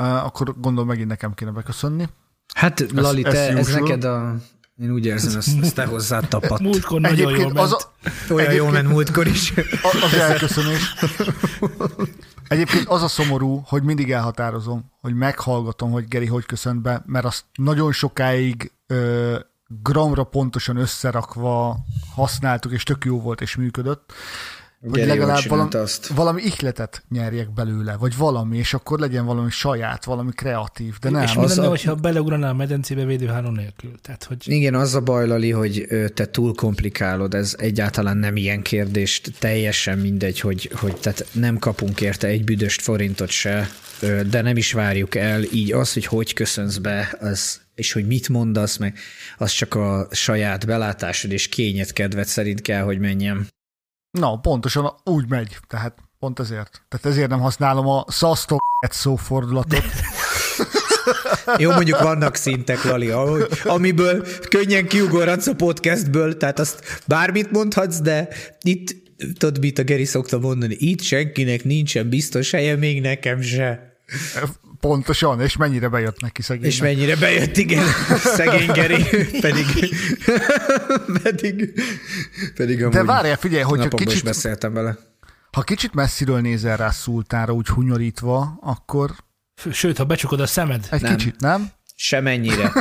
akkor gondolom megint nekem kéne beköszönni. Hát Lali, te, ez, ez neked a... Én úgy érzem, ezt, ezt te hozzá tapadt. Múltkor nagyon jól ment. Az a, Olyan jól ment múltkor is. Az elköszönés. Egyébként az a szomorú, hogy mindig elhatározom, hogy meghallgatom, hogy Geri hogy köszönt be, mert azt nagyon sokáig ö, gramra pontosan összerakva használtuk, és tök jó volt, és működött. Hogy legalább valami, azt. valami ihletet nyerjek belőle, vagy valami, és akkor legyen valami saját, valami kreatív, de nem. És mi lenne, a... hogyha beleugranál a medencébe védőháló nélkül? Tehát, hogy... Igen, az a baj, Lali, hogy te túl komplikálod, ez egyáltalán nem ilyen kérdés, teljesen mindegy, hogy, hogy tehát nem kapunk érte egy büdöst forintot se, de nem is várjuk el, így az, hogy hogy köszönsz be, az, és hogy mit mondasz, meg az csak a saját belátásod és kényed kedved szerint kell, hogy menjem. Na, pontosan úgy megy, tehát pont ezért. Tehát ezért nem használom a szasztok szófordulatot. Jó, mondjuk vannak szintek, Lali, amiből könnyen kiugorhatsz a podcastből, tehát azt bármit mondhatsz, de itt, tudod, mit a Geri szokta mondani, itt senkinek nincsen biztos helye, még nekem se. Pontosan, és mennyire bejött neki szegény. És mennyire bejött, igen, szegény Geri, pedig, pedig, pedig amúgy De várjál, figyelj, hogy kicsit... is beszéltem vele. Ha kicsit messziről nézel rá szultára, úgy hunyorítva, akkor... Sőt, ha becsukod a szemed. Egy nem. kicsit, nem? Semennyire.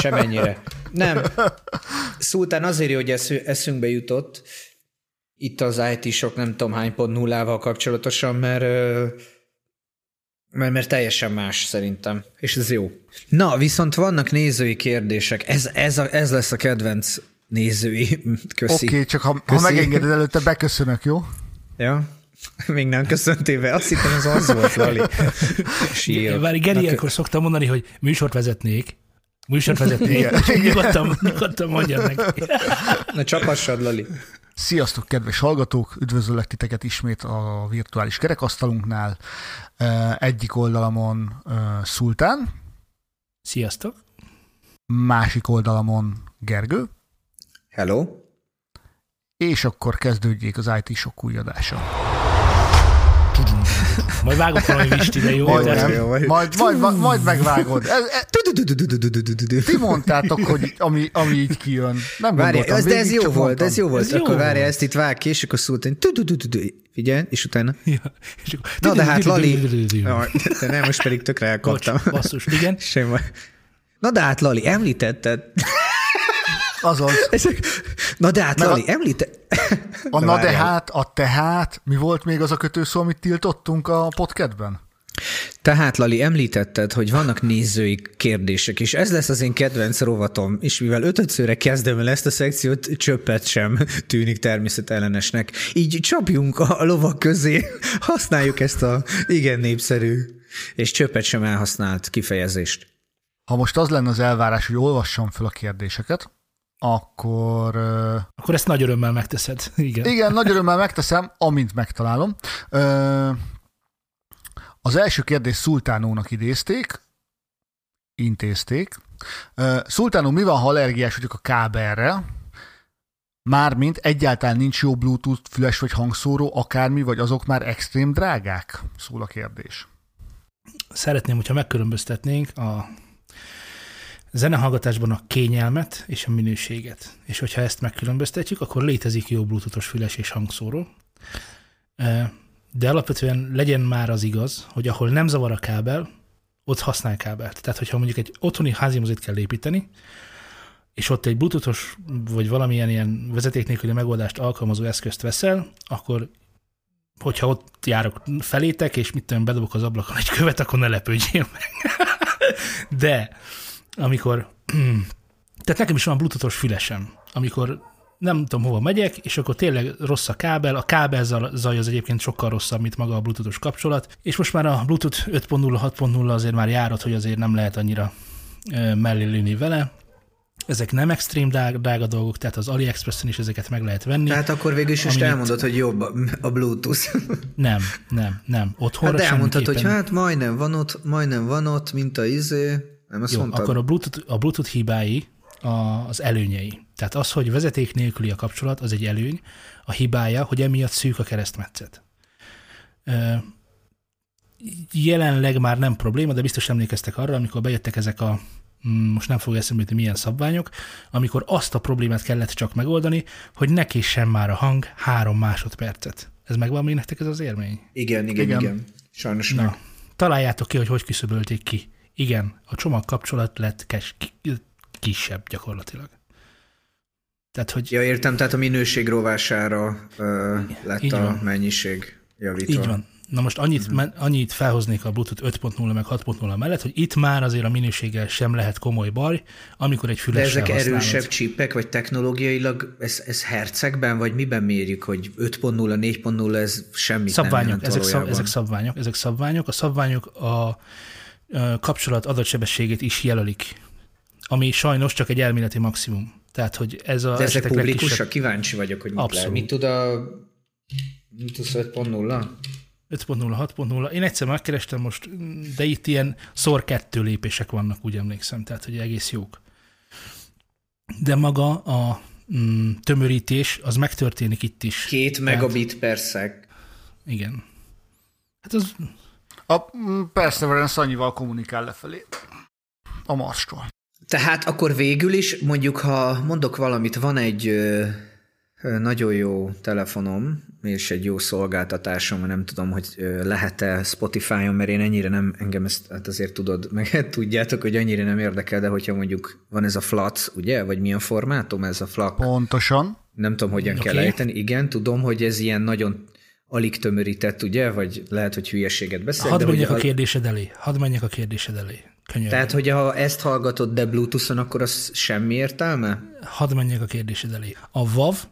Semennyire. Nem. Szultán azért hogy eszünkbe jutott, itt az IT-sok nem tudom hány pont nullával kapcsolatosan, mert mert, mert teljesen más szerintem, és ez jó. Na, viszont vannak nézői kérdések. Ez, ez, a, ez lesz a kedvenc nézői. Köszi. Oké, okay, csak ha, ha megengeded előtte, beköszönök, jó? Ja. Még nem köszöntél be. Azt hittem, az az volt, Lali. Sírok. Várj, Geri ilyenkor szoktam mondani, hogy műsort vezetnék. Műsort vezetnék. nyugodtan, nyugodtan mondjad meg. Na csapassad, Lali. Sziasztok, kedves hallgatók! Üdvözöllek titeket ismét a virtuális kerekasztalunknál. Egyik oldalamon Szultán. Sziasztok! Másik oldalamon Gergő. Hello! És akkor kezdődjék az IT sok új adása. Majd vágok valami visti, de jó. Majd, nem, majd, majd, majd, majd megvágod. Ti mondtátok, hogy ami, ami így kijön. Nem Várj, ez, de ez jó volt, ez jó volt. Akkor várj, ezt itt vág ki, és akkor szólt, figyelj, és utána. Na de hát Lali, de nem, most pedig tökre elkaptam. Basszus, igen. Semmi. Na de hát Lali, említetted. Azaz. Na de hát, Lali, említe... A na, na de hát, a tehát, mi volt még az a kötőszó, amit tiltottunk a podcastben? Tehát, Lali, említetted, hogy vannak nézői kérdések, és ez lesz az én kedvenc rovatom, és mivel ötödszörre kezdem el ezt a szekciót, csöppet sem tűnik természetellenesnek. Így csapjunk a lovak közé, használjuk ezt a igen népszerű és csöppet sem elhasznált kifejezést. Ha most az lenne az elvárás, hogy olvassam fel a kérdéseket, akkor... Akkor ezt nagy örömmel megteszed. Igen, igen nagy örömmel megteszem, amint megtalálom. Az első kérdés Szultánónak idézték, intézték. Szultánó, mi van, ha allergiás vagyok a kábelre? Mármint egyáltalán nincs jó Bluetooth füles vagy hangszóró, akármi, vagy azok már extrém drágák? Szól a kérdés. Szeretném, hogyha megkülönböztetnénk a zenehallgatásban a kényelmet és a minőséget. És hogyha ezt megkülönböztetjük, akkor létezik jó bluetoothos füles és hangszóró. De alapvetően legyen már az igaz, hogy ahol nem zavar a kábel, ott használ kábelt. Tehát, hogyha mondjuk egy otthoni házimozit kell építeni, és ott egy bluetoothos vagy valamilyen ilyen vezeték nélküli megoldást alkalmazó eszközt veszel, akkor hogyha ott járok felétek, és mit tudom, bedobok az ablakon egy követ, akkor ne lepődjél meg. De amikor, tehát nekem is van bluetoothos fülesem, amikor nem tudom, hova megyek, és akkor tényleg rossz a kábel, a kábel zaj az egyébként sokkal rosszabb, mint maga a bluetoothos kapcsolat, és most már a Bluetooth 5.0, 6.0 azért már járat, hogy azért nem lehet annyira mellé lőni vele, ezek nem extrém drága, drága dolgok, tehát az AliExpressen is ezeket meg lehet venni. Tehát akkor végül is most elmondod, hogy jobb a Bluetooth. Nem, nem, nem. Otthonra hát elmondtad, hogy hát majdnem van ott, majdnem van ott, mint a izé, nem azt Jó, mondtad? akkor a Bluetooth, a Bluetooth hibái a, az előnyei. Tehát az, hogy vezeték nélküli a kapcsolat, az egy előny. A hibája, hogy emiatt szűk a keresztmetszet. jelenleg már nem probléma, de biztos emlékeztek arra, amikor bejöttek ezek a mm, most nem fog eszembe milyen szabványok, amikor azt a problémát kellett csak megoldani, hogy ne késsen már a hang három másodpercet. Ez megvan még nektek ez az élmény? Igen, igen, igen. igen. Sajnos Na, meg. találjátok ki, hogy hogy küszöbölték ki. Igen, a csomag kapcsolat lett kes, kisebb gyakorlatilag. Tehát, hogy... Ja, értem, tehát a minőség rovására uh, lett Így a van. mennyiség javítva. Így van. Na most annyit, uh-huh. annyit felhoznék a Bluetooth 5.0 meg 6.0 mellett, hogy itt már azért a minőséggel sem lehet komoly baj, amikor egy fülessel De ezek használod. erősebb csípek, vagy technológiailag ez, ez hercegben, vagy miben mérjük, hogy 5.0, 4.0 ez semmit szabványok, nem ezek, szab, ezek szabványok, ezek szabványok. A szabványok a kapcsolat adatsebességét is jelölik, ami sajnos csak egy elméleti maximum. Tehát, hogy ez a De ezek publikusak? Kíváncsi vagyok, hogy mit, Abszolút. mit tud a mit 5.0? 5.0, 6.0. Én egyszer megkerestem most, de itt ilyen szor kettő lépések vannak, úgy emlékszem, tehát hogy egész jók. De maga a mm, tömörítés, az megtörténik itt is. Két tehát, megabit per szeg. Igen. Hát az... A mm, Perseverance annyival kommunikál lefelé. A Marstól. Tehát akkor végül is, mondjuk, ha mondok valamit, van egy nagyon jó telefonom, és egy jó szolgáltatásom, nem tudom, hogy lehet-e Spotify-on, mert én ennyire nem, engem ezt hát azért tudod, meg tudjátok, hogy annyira nem érdekel, de hogyha mondjuk van ez a FLAC, ugye, vagy milyen formátum ez a FLAC? Pontosan. Nem tudom, hogyan okay. kell ejteni. Igen, tudom, hogy ez ilyen nagyon alig tömörített, ugye, vagy lehet, hogy hülyeséget beszél. Hadd menjek a kérdésed elé. Hadd menjek a kérdésed elé. Könyörű. Tehát, hogy ha ezt hallgatod, de Bluetooth-on, akkor az semmi értelme? Hadd menjek a kérdésed elé. A WAV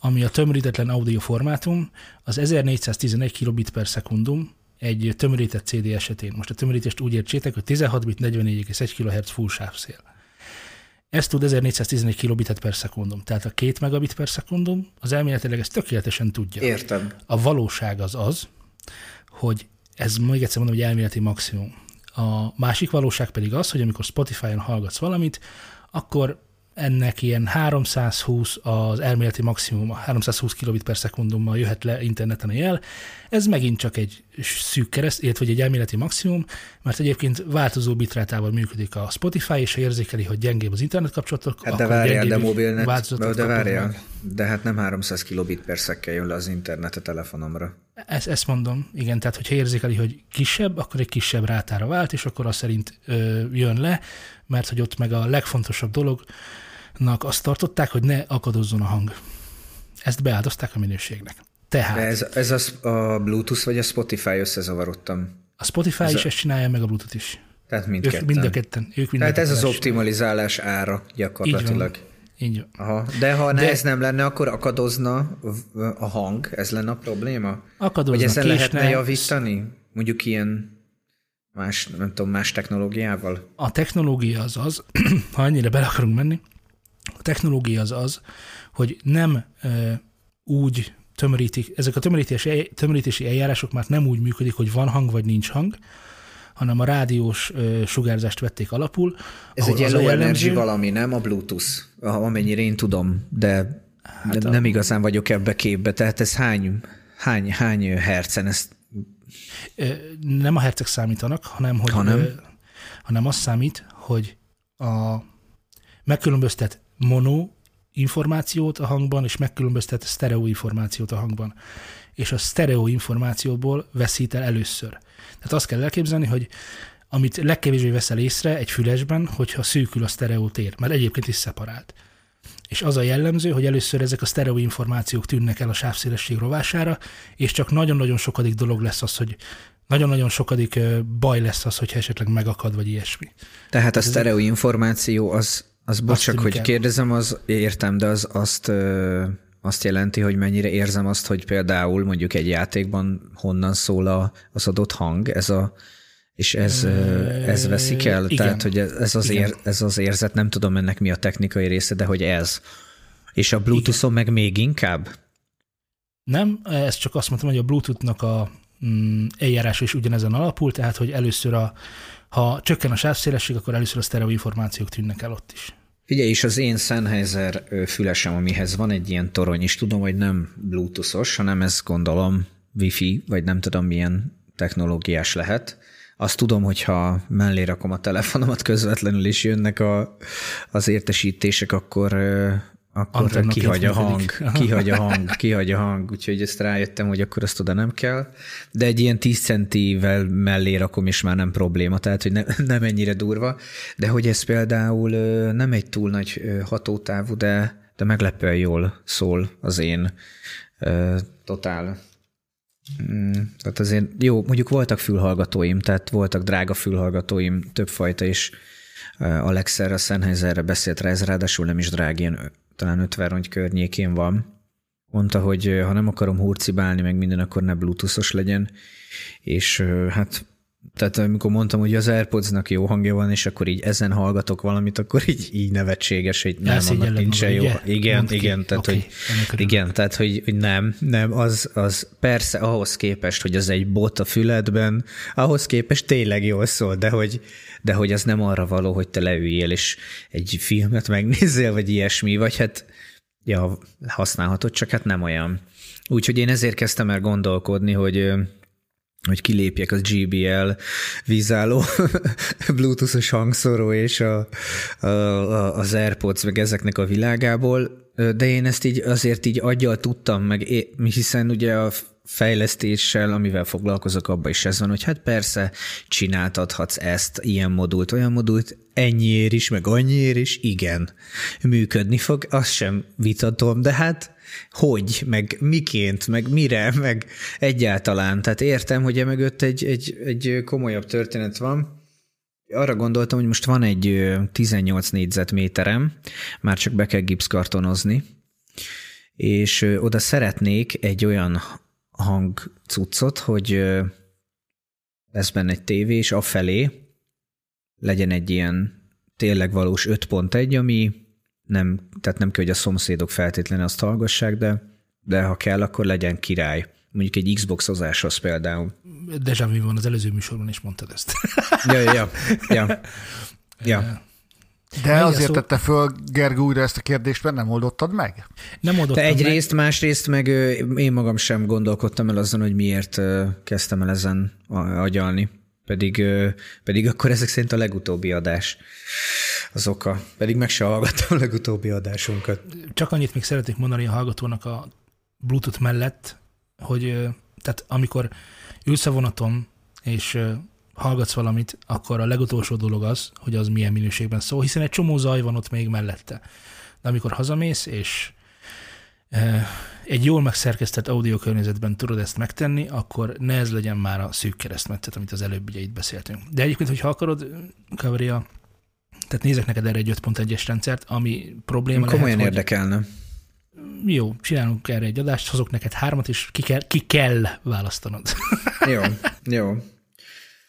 ami a tömörítetlen audio formátum, az 1411 kilobit per szekundum egy tömörített CD esetén. Most a tömörítést úgy értsétek, hogy 16 bit 44,1 kHz full sávszél. Ez tud 1411 kilobitet per szekundum. Tehát a 2 megabit per szekundum, az elméletileg ezt tökéletesen tudja. Értem. A valóság az az, hogy ez még egyszer mondom, hogy elméleti maximum. A másik valóság pedig az, hogy amikor Spotify-on hallgatsz valamit, akkor ennek ilyen 320 az elméleti maximum, 320 kilobit per szekundummal jöhet le interneten a jel. Ez megint csak egy szűk kereszt, illetve egy elméleti maximum, mert egyébként változó bitrátával működik a Spotify, és ha érzékeli, hogy gyengébb az internet kapcsolatok, hát de várjál, de mobilnet, de várjál, de hát nem 300 kilobit per szekkel jön le az internet a telefonomra. Ezt, ezt mondom, igen, tehát hogyha érzékeli, hogy kisebb, akkor egy kisebb rátára vált, és akkor az szerint ö, jön le, mert hogy ott meg a legfontosabb dolog, azt tartották, hogy ne akadozzon a hang. Ezt beáldozták a minőségnek. Tehát... De ez, ez a, a Bluetooth vagy a Spotify összezavarodtam? A Spotify ez is a... ezt csinálja, meg a Bluetooth is. Tehát mindketten. Ők mind a ketten. Ők mind Tehát ez az optimalizálás ára gyakorlatilag. Így van. Így van. Aha. De ha De... ez nem lenne, akkor akadozna a hang, ez lenne a probléma? Akadozna, Vagy ezen lehetne javítani? Mondjuk ilyen más, nem tudom, más technológiával? A technológia az az, ha ennyire bele akarunk menni, a technológia az az, hogy nem e, úgy tömörítik, ezek a tömörítési, tömörítési eljárások már nem úgy működik, hogy van hang vagy nincs hang, hanem a rádiós e, sugárzást vették alapul. Ez egy low jellemző... energy valami, nem a Bluetooth, amennyire én tudom, de, hát a... nem igazán vagyok ebbe képbe, tehát ez hány, hány, hány hercen ezt nem a herceg számítanak, hanem, hogy, hanem? hanem az számít, hogy a megkülönböztet mono információt a hangban, és megkülönböztet stereo információt a hangban. És a stereo információból veszít el először. Tehát azt kell elképzelni, hogy amit legkevésbé veszel észre egy fülesben, hogyha szűkül a stereo tér, mert egyébként is szeparált. És az a jellemző, hogy először ezek a stereo információk tűnnek el a sávszélesség rovására, és csak nagyon-nagyon sokadik dolog lesz az, hogy nagyon-nagyon sokadik baj lesz az, hogyha esetleg megakad, vagy ilyesmi. Tehát a stereo információ az az bocs, csak hogy el. kérdezem, az értem, de az azt, ö, azt jelenti, hogy mennyire érzem azt, hogy például mondjuk egy játékban honnan szól a, az adott hang, ez a és ez, ez veszik el? Igen. Tehát, hogy ez az, ér, ez az érzet, nem tudom ennek mi a technikai része, de hogy ez. És a Bluetooth-on meg még inkább? Nem, ez csak azt mondtam, hogy a Bluetooth-nak a mm, eljárás is ugyanezen alapul, tehát, hogy először a, ha csökken a sávszélesség, akkor először a sztereó információk tűnnek el ott is. Figyelj, és az én Sennheiser fülesem, amihez van egy ilyen torony, és tudom, hogy nem bluetoothos, hanem ez gondolom wifi, vagy nem tudom milyen technológiás lehet. Azt tudom, hogyha mellé rakom a telefonomat közvetlenül, és jönnek a, az értesítések, akkor akkor Antennak kihagy a hang, kihagy a hang, kihagy a hang, úgyhogy ezt rájöttem, hogy akkor azt oda nem kell. De egy ilyen 10 centivel mellé rakom, és már nem probléma, tehát hogy ne, nem ennyire durva. De hogy ez például nem egy túl nagy hatótávú, de, de meglepően jól szól az én totál Mm, tehát azért jó, mondjuk voltak fülhallgatóim, tehát voltak drága fülhallgatóim, többfajta is. Alexerre, Sennheiserre beszélt rá, ez ráadásul nem is drág, ilyen talán 50 rongy környékén van. Mondta, hogy ha nem akarom hurcibálni, meg minden, akkor ne bluetoothos legyen. És hát tehát amikor mondtam, hogy az Airpods-nak jó hangja van, és akkor így ezen hallgatok valamit, akkor így, így nevetséges, hogy nem, annak nincsen jó. Ugye? Igen, Mondd igen, ki. tehát, okay. hogy, igen, tehát hogy, hogy nem, nem, az, az persze ahhoz képest, hogy az egy bot a füledben, ahhoz képest tényleg jól szól, de hogy, de hogy az nem arra való, hogy te leüljél, és egy filmet megnézzél, vagy ilyesmi, vagy hát ja, használhatod, csak hát nem olyan. Úgyhogy én ezért kezdtem el gondolkodni, hogy hogy kilépjek az GBL vízálló bluetoothos hangszóró és a, a, az Airpods meg ezeknek a világából, de én ezt így azért így aggyal tudtam meg, hiszen ugye a fejlesztéssel, amivel foglalkozok, abban is ez van, hogy hát persze csináltathatsz ezt, ilyen modult, olyan modult, ennyiért is, meg annyiért is, igen, működni fog, azt sem vitatom, de hát hogy, meg miként, meg mire, meg egyáltalán. Tehát értem, hogy e mögött egy, egy, egy komolyabb történet van. Arra gondoltam, hogy most van egy 18 négyzetméterem, már csak be kell gipszkartonozni, és oda szeretnék egy olyan hangcuccot, hogy lesz benne egy tévé, és afelé legyen egy ilyen tényleg valós 5.1, ami nem, tehát nem kell, hogy a szomszédok feltétlenül azt hallgassák, de, de ha kell, akkor legyen király. Mondjuk egy Xbox-ozáshoz például. Deja vu van, az előző műsorban is mondtad ezt. ja, ja, ja. ja. ja. De Mely azért szó... tette föl Gergő újra ezt a kérdést, mert nem oldottad meg? Nem oldottam Te egyrészt, meg. másrészt meg én magam sem gondolkodtam el azon, hogy miért kezdtem el ezen agyalni. Pedig, pedig akkor ezek szerint a legutóbbi adás az oka. Pedig meg se hallgattam a legutóbbi adásunkat. Csak annyit még szeretnék mondani a hallgatónak a Bluetooth mellett, hogy tehát amikor ülsz a vonaton, és hallgatsz valamit, akkor a legutolsó dolog az, hogy az milyen minőségben szól, hiszen egy csomó zaj van ott még mellette. De amikor hazamész, és egy jól megszerkesztett audio környezetben tudod ezt megtenni, akkor ne ez legyen már a szűk keresztmetszet, amit az előbb ugye itt beszéltünk. De egyébként, hogyha akarod, Kavria, tehát nézek neked erre egy 5.1-es rendszert, ami probléma Komolyan lehet, érdekelne. Hogy jó, csinálunk erre egy adást, hozok neked hármat, és ki kell, ki kell választanod. jó, jó.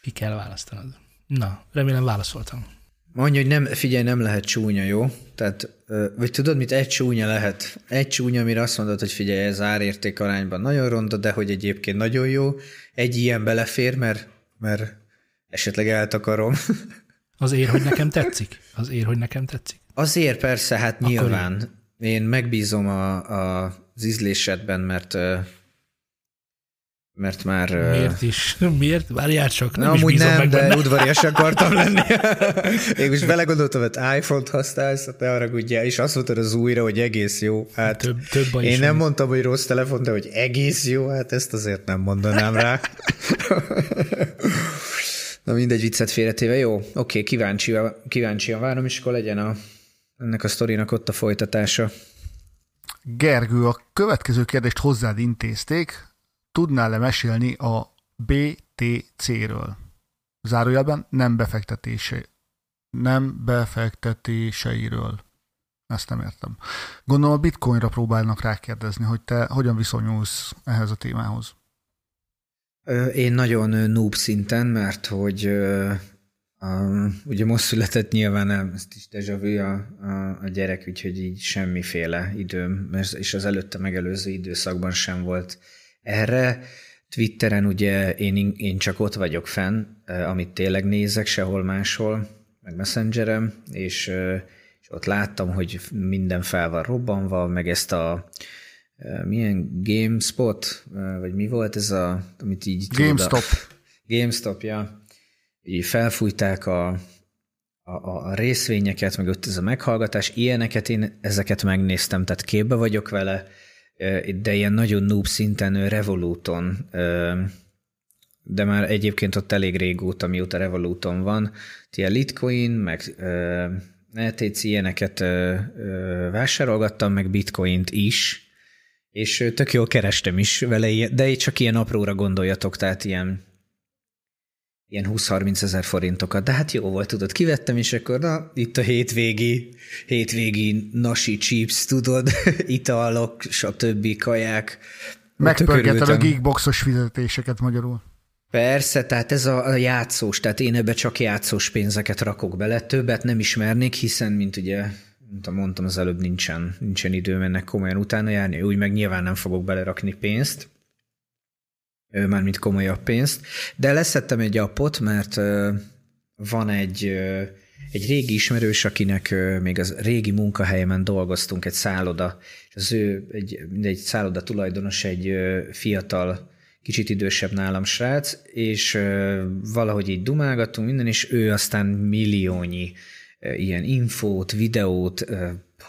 Ki kell választanod. Na, remélem válaszoltam. Mondja, hogy nem, figyelj, nem lehet csúnya, jó? Tehát, vagy tudod, mit egy csúnya lehet? Egy csúnya, amire azt mondod, hogy figyelj, ez árérték arányban nagyon ronda, de hogy egyébként nagyon jó. Egy ilyen belefér, mert, mert esetleg eltakarom. Azért, hogy nekem tetszik? Azért, hogy nekem tetszik? Azért persze, hát Akkor nyilván. Én, én megbízom a, a, az ízlésedben, mert mert már... Miért is? Miért? Várjál csak, nem Na, amúgy nem, meg de benne. udvarias akartam lenni. Én most belegondoltam, hogy iPhone-t használsz, te arra ugye, és azt mondtad az újra, hogy egész jó. Hát több, több én nem van. mondtam, hogy rossz telefon, de hogy egész jó, hát ezt azért nem mondanám rá. Na mindegy viccet félretéve, jó. Oké, okay, kíváncsi, kíváncsian várom, és akkor legyen a, ennek a sztorinak ott a folytatása. Gergő, a következő kérdést hozzád intézték. Tudnál-e mesélni a BTC-ről? Zárójelben nem befektetése, nem befektetéseiről. Ezt nem értem. Gondolom a bitcoinra próbálnak rákérdezni, hogy te hogyan viszonyulsz ehhez a témához. Én nagyon noob szinten, mert hogy Uh, ugye most született nyilván, ezt is deja vu a, a, a gyerek, úgyhogy így semmiféle időm, és az előtte megelőző időszakban sem volt erre. Twitteren ugye én, én csak ott vagyok fenn, amit tényleg nézek, sehol máshol, meg Messengerem, és, és ott láttam, hogy minden fel van robbanva, meg ezt a milyen GameSpot, vagy mi volt ez a, amit így... GameStop. Tudod, GameStop-ja, így felfújták a, a, a részvényeket, meg ott ez a meghallgatás, ilyeneket én ezeket megnéztem, tehát képbe vagyok vele, de ilyen nagyon noob szinten Revoluton, de már egyébként ott elég régóta, mióta Revoluton van, ilyen Litecoin, meg ETC ilyeneket vásárolgattam, meg bitcoint is, és tök jól kerestem is vele, de csak ilyen apróra gondoljatok, tehát ilyen ilyen 20-30 ezer forintokat, de hát jó volt, tudod, kivettem, és akkor na, itt a hétvégi, hétvégi nasi chips, tudod, italok, stb. kaják. Megpörgeted a geekboxos fizetéseket magyarul. Persze, tehát ez a, a játszós, tehát én ebbe csak játszós pénzeket rakok bele, többet nem ismernék, hiszen, mint ugye mint mondtam az előbb, nincsen, nincsen időm ennek komolyan utána járni, úgy meg nyilván nem fogok belerakni pénzt, mármint komolyabb pénzt, de leszettem egy appot, mert van egy, egy régi ismerős, akinek még az régi munkahelyemen dolgoztunk, egy szálloda, és az ő egy, egy szálloda tulajdonos, egy fiatal, kicsit idősebb nálam srác, és valahogy így dumálgattunk minden, és ő aztán milliónyi ilyen infót, videót,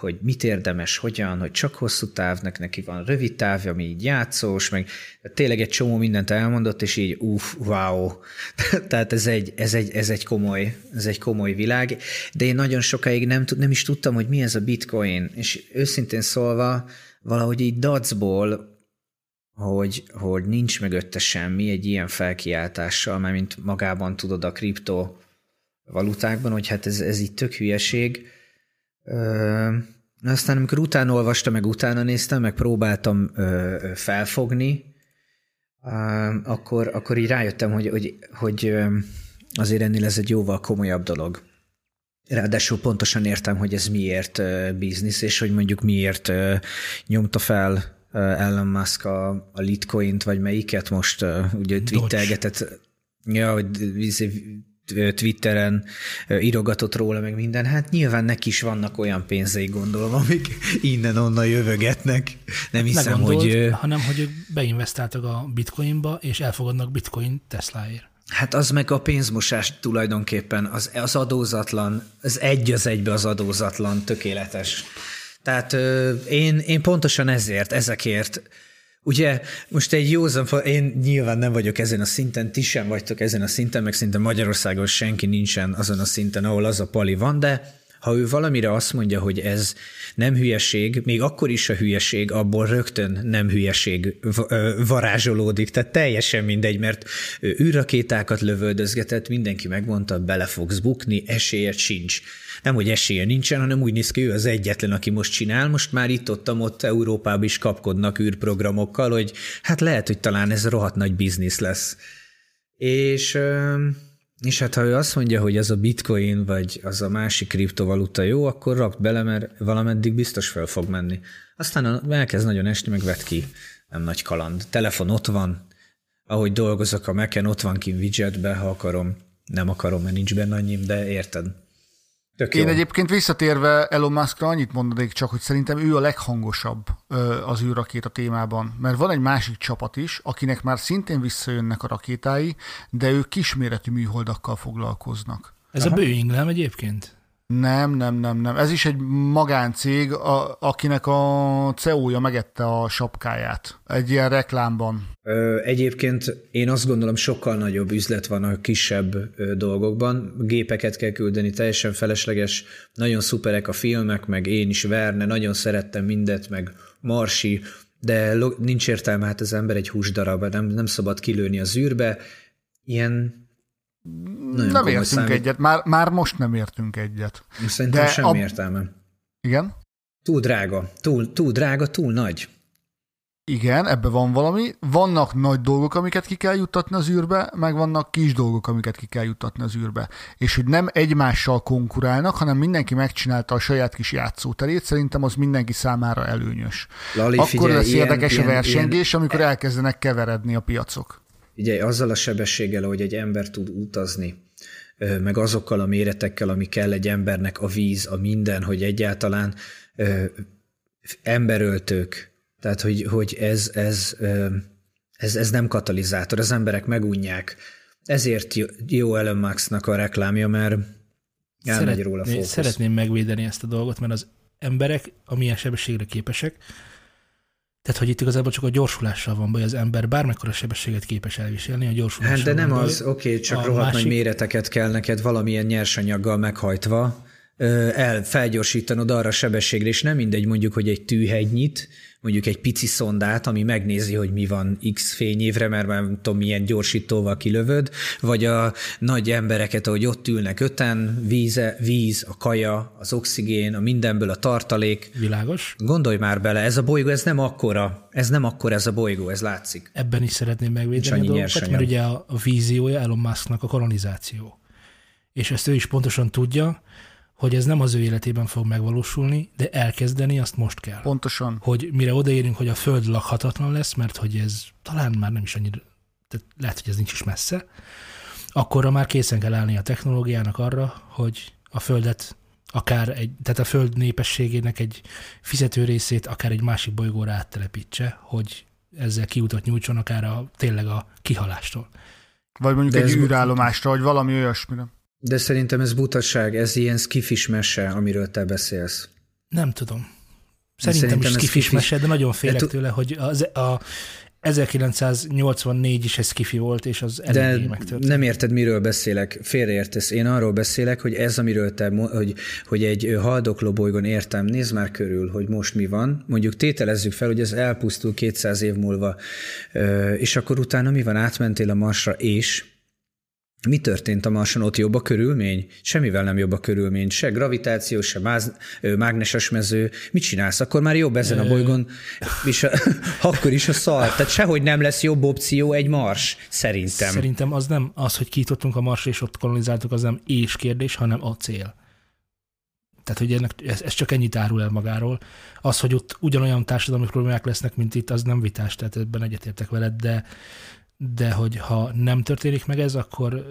hogy mit érdemes, hogyan, hogy csak hosszú távnak, neki van rövid távja, ami így játszós, meg tényleg egy csomó mindent elmondott, és így uff, wow. Tehát ez egy, ez, egy, ez, egy komoly, ez egy komoly világ, de én nagyon sokáig nem, nem is tudtam, hogy mi ez a bitcoin, és őszintén szólva, valahogy így dacból, hogy, hogy nincs mögötte semmi egy ilyen felkiáltással, mert mint magában tudod a kripto valutákban, hogy hát ez, ez így tök hülyeség, Ö, aztán amikor utána olvastam, meg utána néztem, meg próbáltam ö, felfogni, ö, akkor, akkor így rájöttem, hogy, hogy, hogy azért ennél ez egy jóval komolyabb dolog. Ráadásul pontosan értem, hogy ez miért biznisz, és hogy mondjuk miért nyomta fel Elon Musk a, a Litecoint, vagy melyiket most ugye twittergetett, ja, hogy Twitteren írogatott róla, meg minden, hát nyilván neki is vannak olyan pénzei, gondolom, amik innen-onnan jövögetnek. Nem hiszem, gondolt, hogy... Hanem, hogy beinvestáltak a bitcoinba, és elfogadnak bitcoin Teslaért. Hát az meg a pénzmosás tulajdonképpen, az, az adózatlan, az egy az egybe az adózatlan, tökéletes. Tehát én, én pontosan ezért, ezekért Ugye most egy józan, én nyilván nem vagyok ezen a szinten, ti sem vagytok ezen a szinten, meg szinte Magyarországon senki nincsen azon a szinten, ahol az a pali van, de ha ő valamire azt mondja, hogy ez nem hülyeség, még akkor is a hülyeség, abból rögtön nem hülyeség varázsolódik, tehát teljesen mindegy, mert űrrakétákat lövöldözgetett, mindenki megmondta, bele fogsz bukni, esélyed sincs nem hogy esélye nincsen, hanem úgy néz ki, ő az egyetlen, aki most csinál. Most már itt ott, ott Európában is kapkodnak űrprogramokkal, hogy hát lehet, hogy talán ez rohadt nagy biznisz lesz. És, és hát ha ő azt mondja, hogy ez a bitcoin, vagy az a másik kriptovaluta jó, akkor rakd bele, mert valameddig biztos fel fog menni. Aztán elkezd nagyon esni, meg vet ki. Nem nagy kaland. Telefon ott van, ahogy dolgozok a Mac-en, ott van ki widgetbe, ha akarom. Nem akarom, mert nincs benne annyim, de érted. Tök Én jó. egyébként visszatérve Elon Muskra annyit mondanék csak, hogy szerintem ő a leghangosabb az űrrakéta témában, mert van egy másik csapat is, akinek már szintén visszajönnek a rakétái, de ők kisméretű műholdakkal foglalkoznak. Ez Aha. a Boeing nem egyébként? Nem, nem, nem, nem. Ez is egy magáncég, a, akinek a CEO-ja megette a sapkáját. Egy ilyen reklámban. Ö, egyébként én azt gondolom, sokkal nagyobb üzlet van a kisebb ö, dolgokban. Gépeket kell küldeni, teljesen felesleges. Nagyon szuperek a filmek, meg én is Verne, nagyon szerettem mindet, meg Marsi, de nincs értelme, hát az ember egy húsdarab, nem, nem szabad kilőni az űrbe. Ilyen nagyon nem értünk számít. egyet, már, már most nem értünk egyet. Szerintem De semmi a... értelme. Igen? Túl drága, túl, túl drága, túl nagy. Igen, ebbe van valami. Vannak nagy dolgok, amiket ki kell juttatni az űrbe, meg vannak kis dolgok, amiket ki kell juttatni az űrbe. És hogy nem egymással konkurálnak, hanem mindenki megcsinálta a saját kis játszóterét, szerintem az mindenki számára előnyös. Lali, Akkor figyelj, lesz ilyen, érdekes ilyen, a versengés, ilyen... amikor elkezdenek keveredni a piacok. Ugye azzal a sebességgel, hogy egy ember tud utazni, meg azokkal a méretekkel, ami kell egy embernek, a víz, a minden, hogy egyáltalán emberöltők, tehát hogy, hogy ez, ez, ez, ez nem katalizátor, az emberek megunják ezért jó Elon Musknak a reklámja, mert elmegy Szeret, róla fókusz. Szeretném megvédeni ezt a dolgot, mert az emberek, amilyen sebességre képesek, tehát, hogy itt igazából csak a gyorsulással van baj, az ember bármekkora sebességet képes elviselni, a gyorsulással Hát de nem az, oké, okay, csak rohadt másik... nagy méreteket kell neked valamilyen nyersanyaggal meghajtva el felgyorsítanod arra a sebességre, és nem mindegy mondjuk, hogy egy tűhegynyit, mondjuk egy pici szondát, ami megnézi, hogy mi van x fényévre, mert már nem tudom, milyen gyorsítóval kilövöd, vagy a nagy embereket, ahogy ott ülnek öten, víze, víz, a kaja, az oxigén, a mindenből a tartalék. Világos. Gondolj már bele, ez a bolygó, ez nem akkora, ez nem akkora ez a bolygó, ez látszik. Ebben is szeretném megvédeni a dolgokat, mert ugye a, a víziója Elon Musknak a kolonizáció. És ezt ő is pontosan tudja, hogy ez nem az ő életében fog megvalósulni, de elkezdeni azt most kell. Pontosan. Hogy mire odaérünk, hogy a Föld lakhatatlan lesz, mert hogy ez talán már nem is annyira, tehát lehet, hogy ez nincs is messze, akkorra már készen kell állni a technológiának arra, hogy a Földet akár egy, tehát a Föld népességének egy fizető részét akár egy másik bolygóra áttelepítse, hogy ezzel kiutat nyújtson akár a, tényleg a kihalástól. Vagy mondjuk De egy űrállomásra, vagy valami olyasmire. De szerintem ez butaság, ez ilyen skifis mese, amiről te beszélsz. Nem tudom. Szerintem, szerintem is skifis mese, de nagyon félek de tőle, hogy az, a 1984 is egy skifi volt, és az eléggé megtörtént. Nem érted, miről beszélek, félreértesz. Én arról beszélek, hogy ez, amiről te, hogy, hogy egy haldokló bolygón értem, nézd már körül, hogy most mi van. Mondjuk tételezzük fel, hogy ez elpusztul 200 év múlva, és akkor utána mi van, átmentél a Marsra, és mi történt a Marson? Ott jobb a körülmény? Semmivel nem jobb a körülmény. Se gravitáció, se máz, mágneses mező. Mit csinálsz? Akkor már jobb ezen a bolygón, és a, akkor is a szar. Tehát sehogy nem lesz jobb opció egy Mars, szerintem. Szerintem az nem az, hogy kitottunk a Marsra és ott kolonizáltuk, az nem és kérdés, hanem a cél. Tehát, hogy ennek, ez, ez csak ennyit árul el magáról. Az, hogy ott ugyanolyan társadalmi problémák lesznek, mint itt, az nem vitás, tehát ebben egyetértek veled, de de hogy ha nem történik meg ez, akkor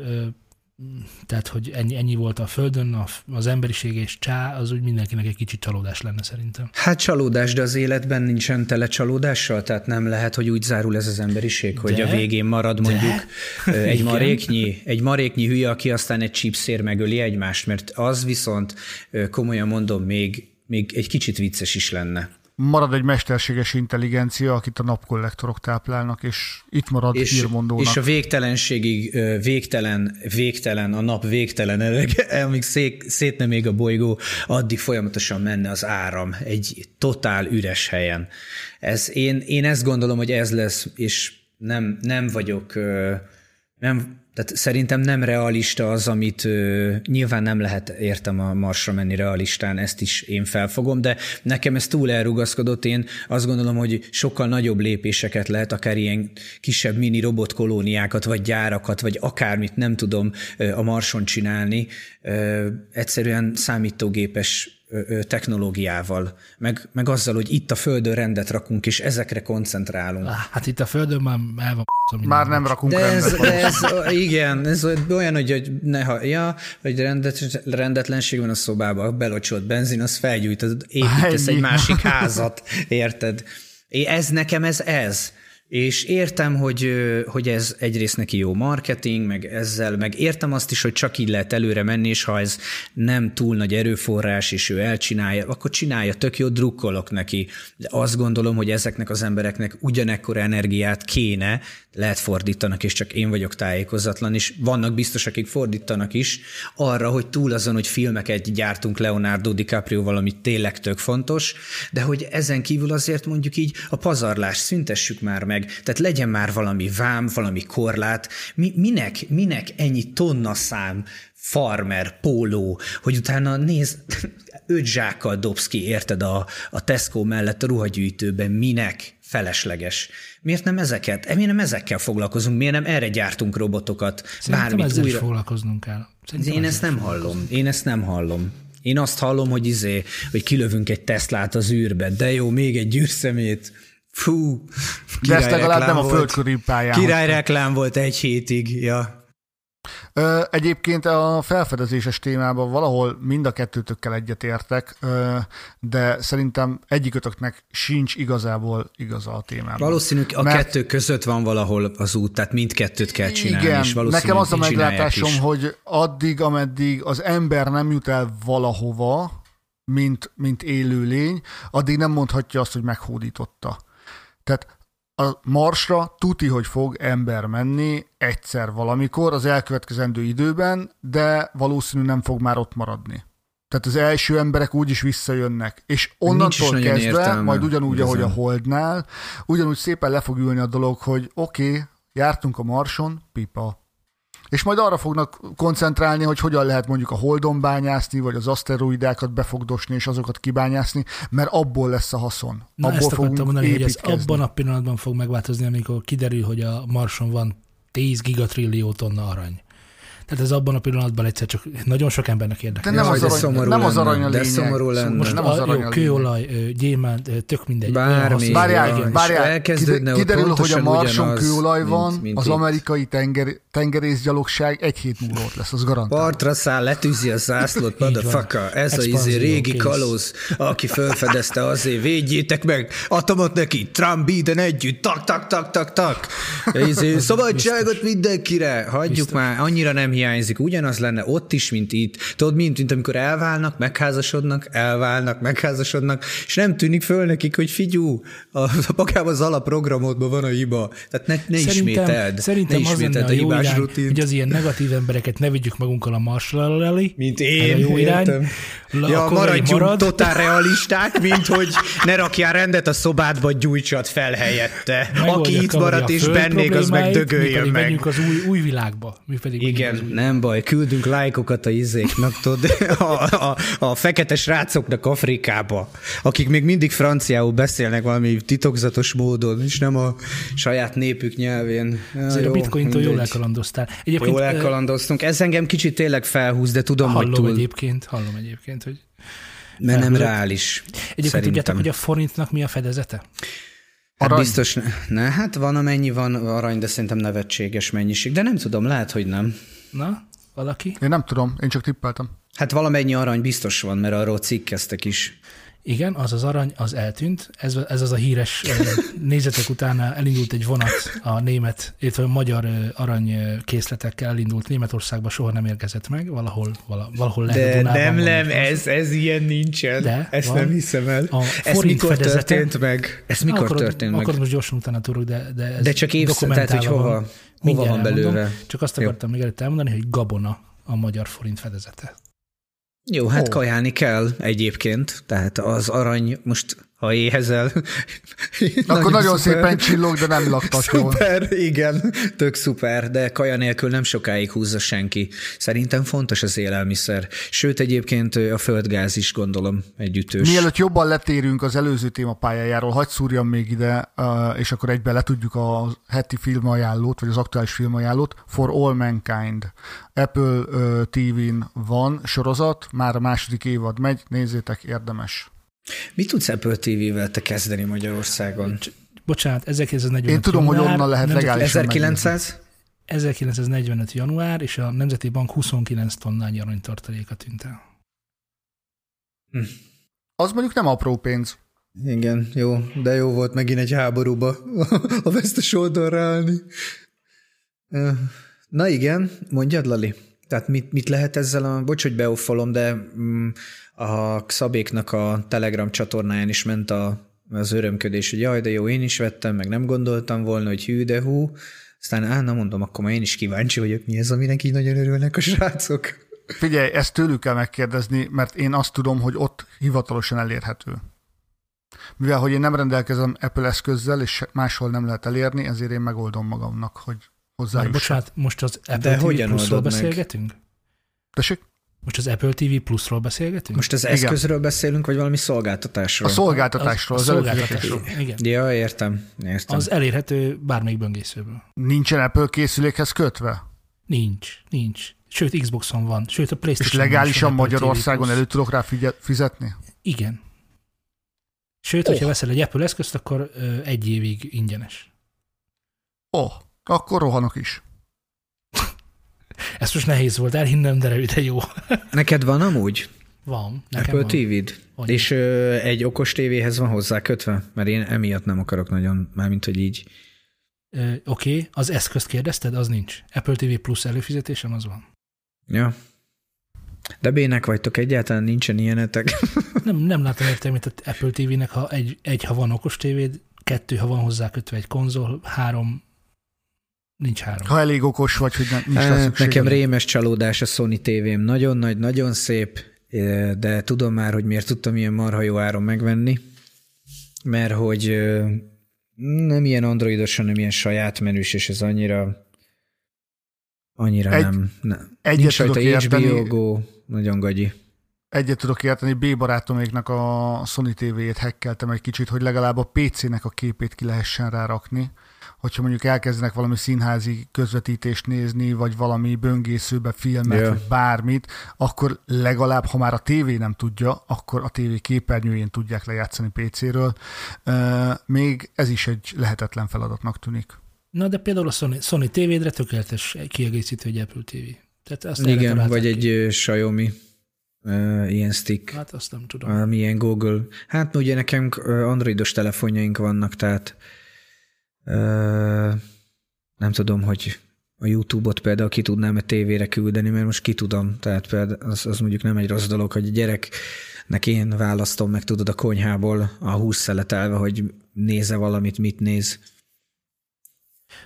tehát, hogy ennyi, ennyi volt a Földön, az emberiség és csá, az úgy mindenkinek egy kicsit csalódás lenne szerintem. Hát csalódás, de az életben nincsen tele csalódással, tehát nem lehet, hogy úgy zárul ez az emberiség, hogy de, a végén marad mondjuk de, egy maréknyi, egy maréknyi hülye, aki aztán egy csípszér megöli egymást, mert az viszont komolyan mondom, még, még egy kicsit vicces is lenne marad egy mesterséges intelligencia, akit a napkollektorok táplálnak, és itt marad és, hírmondónak. És a végtelenségig végtelen, végtelen, a nap végtelen, amíg szék, szétne még a bolygó, addig folyamatosan menne az áram egy totál üres helyen. Ez, én, én ezt gondolom, hogy ez lesz, és nem, nem vagyok, nem, tehát szerintem nem realista az, amit ö, nyilván nem lehet értem a Marsra menni realistán, ezt is én felfogom, de nekem ez túl elrugaszkodott. Én azt gondolom, hogy sokkal nagyobb lépéseket lehet, akár ilyen kisebb mini robotkolóniákat, vagy gyárakat, vagy akármit nem tudom a Marson csinálni. Ö, egyszerűen számítógépes technológiával, meg, meg azzal, hogy itt a Földön rendet rakunk, és ezekre koncentrálunk. Hát itt a Földön már el van Már nem rakunk de rendet. Ez, de ez, igen, ez olyan, hogy, hogy ne, ja, hogy rendet, rendetlenség van a szobában, belocsolt benzin, az felgyújtod, építesz egy másik házat, érted? Ez nekem ez ez. És értem, hogy, hogy ez egyrészt neki jó marketing, meg ezzel, meg értem azt is, hogy csak így lehet előre menni, és ha ez nem túl nagy erőforrás, és ő elcsinálja, akkor csinálja, tök jó, drukkolok neki. De azt gondolom, hogy ezeknek az embereknek ugyanekkor energiát kéne, lehet fordítanak, és csak én vagyok tájékozatlan, és vannak biztos, akik fordítanak is, arra, hogy túl azon, hogy filmeket gyártunk Leonardo DiCaprio valami tényleg tök fontos, de hogy ezen kívül azért mondjuk így a pazarlás szüntessük már meg, tehát legyen már valami vám, valami korlát, Mi, minek, minek ennyi tonna szám farmer, póló, hogy utána néz, öt zsákkal dobsz ki, érted, a, a Tesco mellett a ruhagyűjtőben, minek felesleges. Miért nem ezeket? Miért nem ezekkel foglalkozunk? Miért nem erre gyártunk robotokat? Szerintem Bármit ezzel újra... is foglalkoznunk kell. Szerintem Én ezt nem hallom. Én ezt nem hallom. Én azt hallom, hogy izé, hogy kilövünk egy Teslát az űrbe, de jó, még egy gyűrszemét. Fú, De ezt legalább nem a földkörű pályán. Király reklám volt egy hétig, ja. Ö, egyébként a felfedezéses témában valahol mind a kettőtökkel egyetértek, de szerintem egyikötöknek sincs igazából igaza a témában. Valószínű a Mert- kettő között van valahol az út, tehát mindkettőt kell csinálni. Igen, és nekem az a meglátásom, is. hogy addig, ameddig az ember nem jut el valahova, mint, mint élőlény, addig nem mondhatja azt, hogy meghódította. Tehát a Marsra tuti, hogy fog ember menni egyszer valamikor az elkövetkezendő időben, de valószínű nem fog már ott maradni. Tehát az első emberek úgyis visszajönnek, és is onnantól kezdve, értelme, majd ugyanúgy, ahogy a igazán. Holdnál, ugyanúgy szépen le fog ülni a dolog, hogy oké, okay, jártunk a Marson, pipa. És majd arra fognak koncentrálni, hogy hogyan lehet mondjuk a Holdon bányászni, vagy az aszteroidákat befogdosni, és azokat kibányászni, mert abból lesz a haszon. Na abból ezt akartam mondani, hogy ez abban a pillanatban fog megváltozni, amikor kiderül, hogy a Marson van 10 gigatrillió tonna arany. Tehát ez abban a pillanatban egyszer csak nagyon sok embernek érdekel. De nem az de arany- szomorú nem az arany a De lényeg. szomorú lenne. Most nem az a, arany jó, a kőolaj, gyémánt, tök mindegy. Bármi. Várjál, várjál, kiderül, hogy a Marson kőolaj van, mint- mint az itt. amerikai tenger, tengerészgyalogság egy hét múlva ott lesz, az garantál. Partra száll, letűzi a zászlót, motherfucker. Ez a izé régi kalóz, aki felfedezte azért, védjétek meg, atomot neki, Trump, Biden együtt, tak, tak, tak, tak, tak. Izé, szabadságot mindenkire, hagyjuk már, annyira nem hiányzik, ugyanaz lenne ott is, mint itt. Tudod, mint, mint amikor elválnak, megházasodnak, elválnak, megházasodnak, és nem tűnik föl nekik, hogy figyú, a, a magában az alapprogramodban van a hiba. Tehát ne, ne ismételd. szerintem ne az ismételd a a jó hibás irány, rutint. hogy az ilyen negatív embereket ne vigyük magunkkal a Marsra elé. Mint én, a jó irány. értem. La- Ja, maradjunk marad. totál realisták, mint hogy ne rakjál rendet a szobádba, gyújtsad fel helyette. Megoldja, Aki itt maradt a és bennék, az meg dögöljön meg. menjünk az új, új világba. Mi pedig az Igen, nem baj, küldünk lájkokat a izéknak, tudod, a, a, a fekete srácoknak Afrikába, akik még mindig franciául beszélnek valami titokzatos módon, és nem a saját népük nyelvén. Ja, Azért a jó, bitcointól jól elkalandoztál. Egyébként Jól elkalandoztunk. Ez engem kicsit tényleg felhúz, de tudom, hogy hallom túl, egyébként, hallom egyébként, hogy mert nem reális. Egyébként Szerintem. tudjátok, hogy a forintnak mi a fedezete? Hát Arany? biztos, ne, ne, hát van amennyi van arany, de szerintem nevetséges mennyiség. De nem tudom, lehet, hogy nem. Na, valaki? Én nem tudom, én csak tippeltem. Hát valamennyi arany biztos van, mert arról cikkeztek is. Igen, az az arany, az eltűnt. Ez, ez az a híres nézetek utána elindult egy vonat a német, illetve a magyar arany készletekkel elindult Németországba, soha nem érkezett meg, valahol, vala, valahol lehet a De Dunában nem, van, nem, ez, ez ilyen nincsen. De, Ezt van. nem hiszem el. A Ez mikor fedezete- történt meg? Ez mikor akarod, történt meg? Akarod most gyorsan utána tudok, de, de ez De csak évsz- tehát, hogy dokumentálva hova- hova Mindjárt van belőle. Csak azt Jó. akartam még előtt elmondani, hogy gabona a magyar forint fedezete. Jó, hát Ó. kajálni kell egyébként, tehát az arany most, ha éhezel... Akkor nagyon szépen csillog, de nem laktat jól. Szuper, igen, tök szuper, de kaja nélkül nem sokáig húzza senki. Szerintem fontos az élelmiszer. Sőt, egyébként a földgáz is gondolom egy ütős. Mielőtt jobban letérünk az előző téma pályájáról, hagyd szúrjam még ide, és akkor egybe letudjuk a heti filmajánlót, vagy az aktuális filmajánlót. For All Mankind. Apple TV-n van sorozat, már a második évad megy, nézzétek, érdemes. Mit tudsz Apple TV-vel te kezdeni Magyarországon? Bocsánat, 1945 Én tudom, hogy január, onnan lehet Nemzeti- legális- 1900? 1945. január, és a Nemzeti Bank 29 tonnányi aranytartaléka tűnt el. Az mondjuk nem apró pénz. Igen, jó, de jó volt megint egy háborúba a vesztes oldalra állni. Na igen, mondjad, Lali. Tehát mit, mit lehet ezzel a... Bocs, hogy beoffolom, de mm, a Szabéknak a Telegram csatornáján is ment a, az örömködés, hogy jaj, de jó, én is vettem, meg nem gondoltam volna, hogy hű, de hú. Aztán, á, na mondom, akkor már én is kíváncsi vagyok, mi ez, aminek így nagyon örülnek a srácok. Figyelj, ezt tőlük kell megkérdezni, mert én azt tudom, hogy ott hivatalosan elérhető. Mivel, hogy én nem rendelkezem Apple eszközzel, és máshol nem lehet elérni, ezért én megoldom magamnak, hogy hozzájussak. bocsánat, most az Apple TV hogyan Plusról beszélgetünk? Tessék? Most az Apple TV Plusról beszélgetünk? Most az Igen. eszközről beszélünk, vagy valami szolgáltatásról? A szolgáltatásról, az, a az szolgáltatásról. Igen. Ja, értem, értem. Az elérhető bármelyik böngészőből. Nincsen Apple készülékhez kötve? Nincs, nincs. Sőt, Xboxon van. Sőt, a És Playstation legálisan Magyarországon elő tudok rá figye- fizetni? Igen. Sőt, hogyha veszel egy Apple eszközt, akkor ö, egy évig ingyenes. Ó, oh, akkor rohanok is. Ezt most nehéz volt elhinnem, de de jó. Neked van amúgy? Van. Nekem Apple. TV-d? Van. És ö, egy okos tévéhez van hozzá kötve? Mert én emiatt nem akarok nagyon, mármint, hogy így. Oké, okay. az eszközt kérdezted, az nincs. Apple TV Plus előfizetésem az van. Ja. De bének vagytok, egyáltalán nincsen ilyenetek. Nem, nem látom értelmét az Apple TV-nek, ha egy, egy, ha van okos tévéd, kettő, ha van hozzá kötve egy konzol, három, nincs három. Ha elég okos vagy, hogy nem, nincs rá Hát, szükséged. nekem rémes csalódás a Sony tévém. Nagyon nagy, nagyon szép, de tudom már, hogy miért tudtam ilyen marha jó áron megvenni. Mert hogy nem ilyen androidos, hanem ilyen saját menüs, és ez annyira annyira Egy- nem. nem. egyet Nincs rajta tudok érteni. HBO Go, nagyon gagyi. Egyet tudok érteni, B barátoméknak a Sony TV-jét hekkeltem egy kicsit, hogy legalább a PC-nek a képét ki lehessen rárakni. Hogyha mondjuk elkezdenek valami színházi közvetítést nézni, vagy valami böngészőbe filmet, Ja. vagy bármit, akkor legalább, ha már a tévé nem tudja, akkor a tévé képernyőjén tudják lejátszani PC-ről. Még ez is egy lehetetlen feladatnak tűnik. Na, de például a Sony, Sony TV-dre tökéletes kiegészítő egy Apple TV. Tehát azt Igen, vagy ki. egy Xiaomi ö, ilyen stick. Hát azt nem tudom. Valami ilyen Google. Hát ugye nekem ö, androidos telefonjaink vannak, tehát ö, nem tudom, hogy a YouTube-ot például ki tudnám a tévére küldeni, mert most ki tudom, tehát például az, az mondjuk nem egy rossz dolog, hogy a gyereknek én választom meg, tudod, a konyhából a húsz szeletelve, hogy néze valamit, mit néz.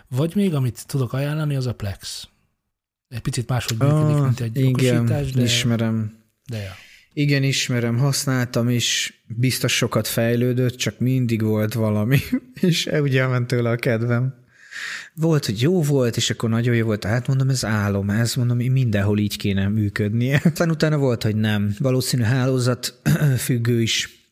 Vagy még, amit tudok ajánlani, az a Plex. Egy picit máshogy működik, Ah, mint egy igen, okosítás, de, ismerem. de ja. Igen, ismerem, használtam is, biztos sokat fejlődött, csak mindig volt valami, és ugye elment tőle a kedvem. Volt, hogy jó volt, és akkor nagyon jó volt, hát mondom, ez álom, ez mondom, mindenhol így kéne működnie. Aztán utána volt, hogy nem. Valószínű hálózat függő is,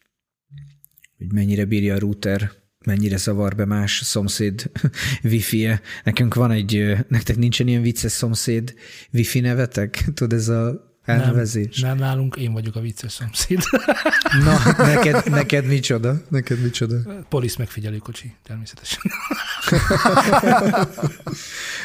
hogy mennyire bírja a router, mennyire zavar be más szomszéd wifi-e. Nekünk van egy, nektek nincsen ilyen vicces szomszéd wifi nevetek? Tudod, ez a elnevezés? Nem, nem nálunk, én vagyok a vicces szomszéd. Na, neked, neked micsoda? Neked micsoda? Polisz megfigyelőkocsi, természetesen.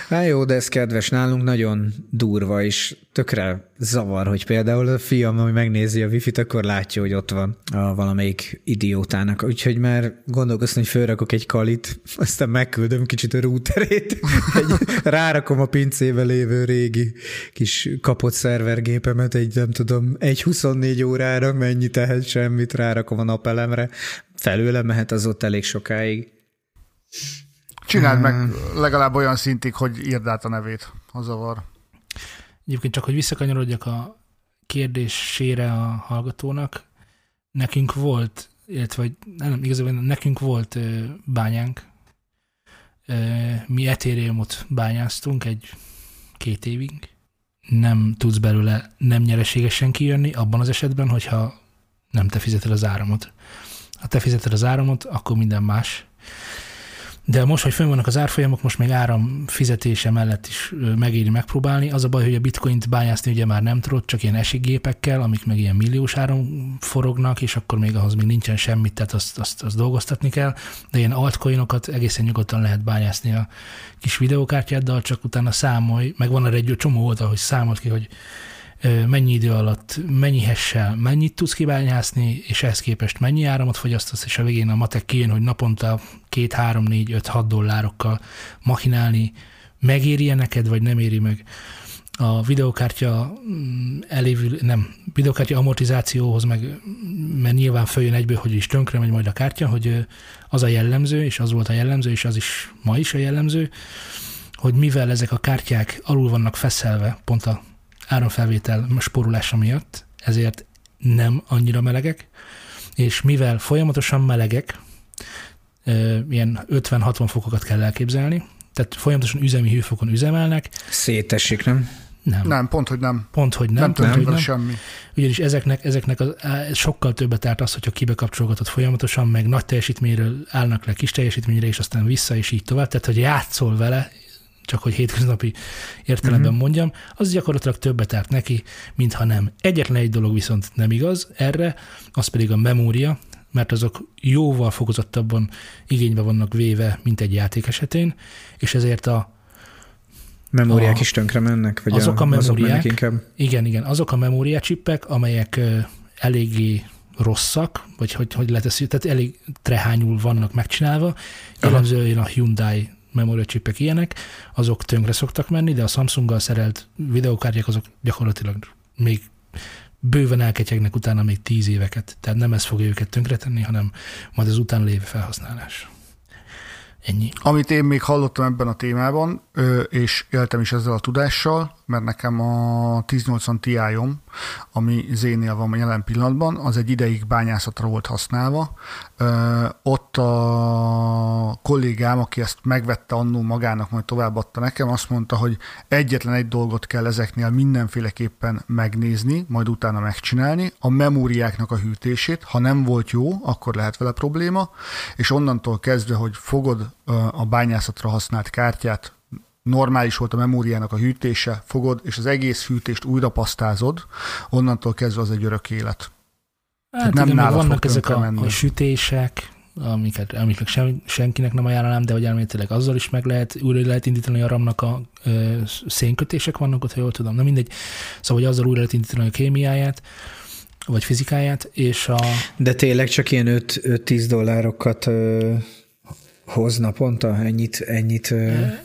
Hát jó, de ez kedves. Nálunk nagyon durva, és tökre zavar, hogy például a fiam, ami megnézi a wifi-t, akkor látja, hogy ott van a valamelyik idiótának. Úgyhogy már gondolkoztam, hogy fölrakok egy kalit, aztán megküldöm kicsit a routerét, egy, rárakom a pincébe lévő régi kis kapott szervergépemet, egy nem tudom, egy 24 órára, mennyi tehet semmit, rárakom a napelemre, felőle mehet az ott elég sokáig. Csináld meg legalább olyan szintig, hogy írd át a nevét, ha zavar. Egyébként csak, hogy visszakanyarodjak a kérdésére a hallgatónak, nekünk volt, illetve vagy nem, igazából nekünk volt ö, bányánk, Ö, mi Ethereumot bányáztunk egy két évig, nem tudsz belőle nem nyereségesen kijönni, abban az esetben, hogyha nem te fizeted az áramot. Ha te fizeted az áramot, akkor minden más. De most, hogy fönn vannak az árfolyamok, most még áram fizetése mellett is megéri megpróbálni. Az a baj, hogy a bitcoint bányászni ugye már nem tudod, csak ilyen esigépekkel, amik meg ilyen milliós áram forognak, és akkor még ahhoz még nincsen semmit, tehát azt, azt, azt dolgoztatni kell. De ilyen altcoinokat egészen nyugodtan lehet bányászni a kis videókártyáddal, csak utána számolj, meg van erre egy csomó oldal, hogy számolt ki, hogy mennyi idő alatt, mennyi hessel, mennyit tudsz kibányászni, és ehhez képest mennyi áramot fogyasztasz, és a végén a matek kijön, hogy naponta 2, 3, 4, 5, 6 dollárokkal machinálni, megéri neked, vagy nem éri meg. A videokártya mm, elévül, nem, videokártya amortizációhoz meg, mert nyilván följön egyből, hogy is tönkre megy majd a kártya, hogy az a jellemző, és az volt a jellemző, és az is ma is a jellemző, hogy mivel ezek a kártyák alul vannak feszelve, pont a áramfelvétel spórulása miatt, ezért nem annyira melegek, és mivel folyamatosan melegek, ilyen 50-60 fokokat kell elképzelni, tehát folyamatosan üzemi hőfokon üzemelnek, Szétesik, nem? nem, nem. Pont, hogy nem. pont, hogy nem, Nem, pont, tudom hogy nem. semmi. Ugyanis ezeknek, ezeknek az, sokkal többet árt az, hogyha kibekapcsolgatod folyamatosan, meg nagy teljesítményről állnak le kis teljesítményre, és aztán vissza, és így tovább. Tehát, hogy játszol vele, csak hogy hétköznapi értelemben mm-hmm. mondjam, az gyakorlatilag többet árt neki, mintha nem. Egyetlen egy dolog viszont nem igaz erre, az pedig a memória, mert azok jóval fokozottabban igénybe vannak véve, mint egy játék esetén, és ezért a Memóriák A- is tönkre mennek? Vagy azok a azok memóriák, mennek inkább? Igen, igen. Azok a memóriacsippek, amelyek eléggé rosszak, vagy hogy, hogy lehet ezt, tehát elég trehányul vannak megcsinálva. Jellemzően a Hyundai memóriacsippek ilyenek, azok tönkre szoktak menni, de a Samsunggal szerelt videókártyák azok gyakorlatilag még bőven elketyegnek utána még tíz éveket. Tehát nem ez fogja őket tönkretenni, hanem majd az utána lévő felhasználás. Ennyi. Amit én még hallottam ebben a témában, és éltem is ezzel a tudással, mert nekem a 1080 Ti-om, ami Z-nél van jelen pillanatban, az egy ideig bányászatra volt használva. Ott a kollégám, aki ezt megvette annó magának, majd továbbadta nekem, azt mondta, hogy egyetlen egy dolgot kell ezeknél mindenféleképpen megnézni, majd utána megcsinálni, a memóriáknak a hűtését. Ha nem volt jó, akkor lehet vele probléma, és onnantól kezdve, hogy fogod a bányászatra használt kártyát, normális volt a memóriának a hűtése, fogod, és az egész hűtést újra pasztázod, onnantól kezdve az egy örök élet. Hát nem igen, vannak ezek a, menni. a sütések, amiket, amiket sem, senkinek nem ajánlanám, de hogy elméletileg azzal is meg lehet, újra lehet indítani a ramnak a ö, szénkötések vannak ott, ha jól tudom, na mindegy. Szóval, hogy azzal újra lehet indítani a kémiáját, vagy fizikáját, és a, De tényleg csak ilyen 5-10 dollárokat ö, hoz naponta? Ennyit? ennyit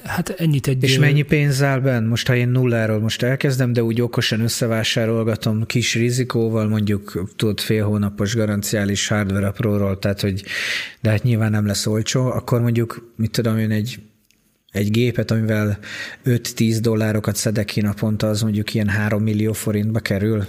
hát ennyit egy... és mennyi pénz áll benn? Most ha én nulláról most elkezdem, de úgy okosan összevásárolgatom kis rizikóval, mondjuk tudod fél hónapos garanciális hardware apróról, tehát hogy de hát nyilván nem lesz olcsó, akkor mondjuk, mit tudom én, egy egy gépet, amivel 5-10 dollárokat szedek ki naponta, az mondjuk ilyen 3 millió forintba kerül.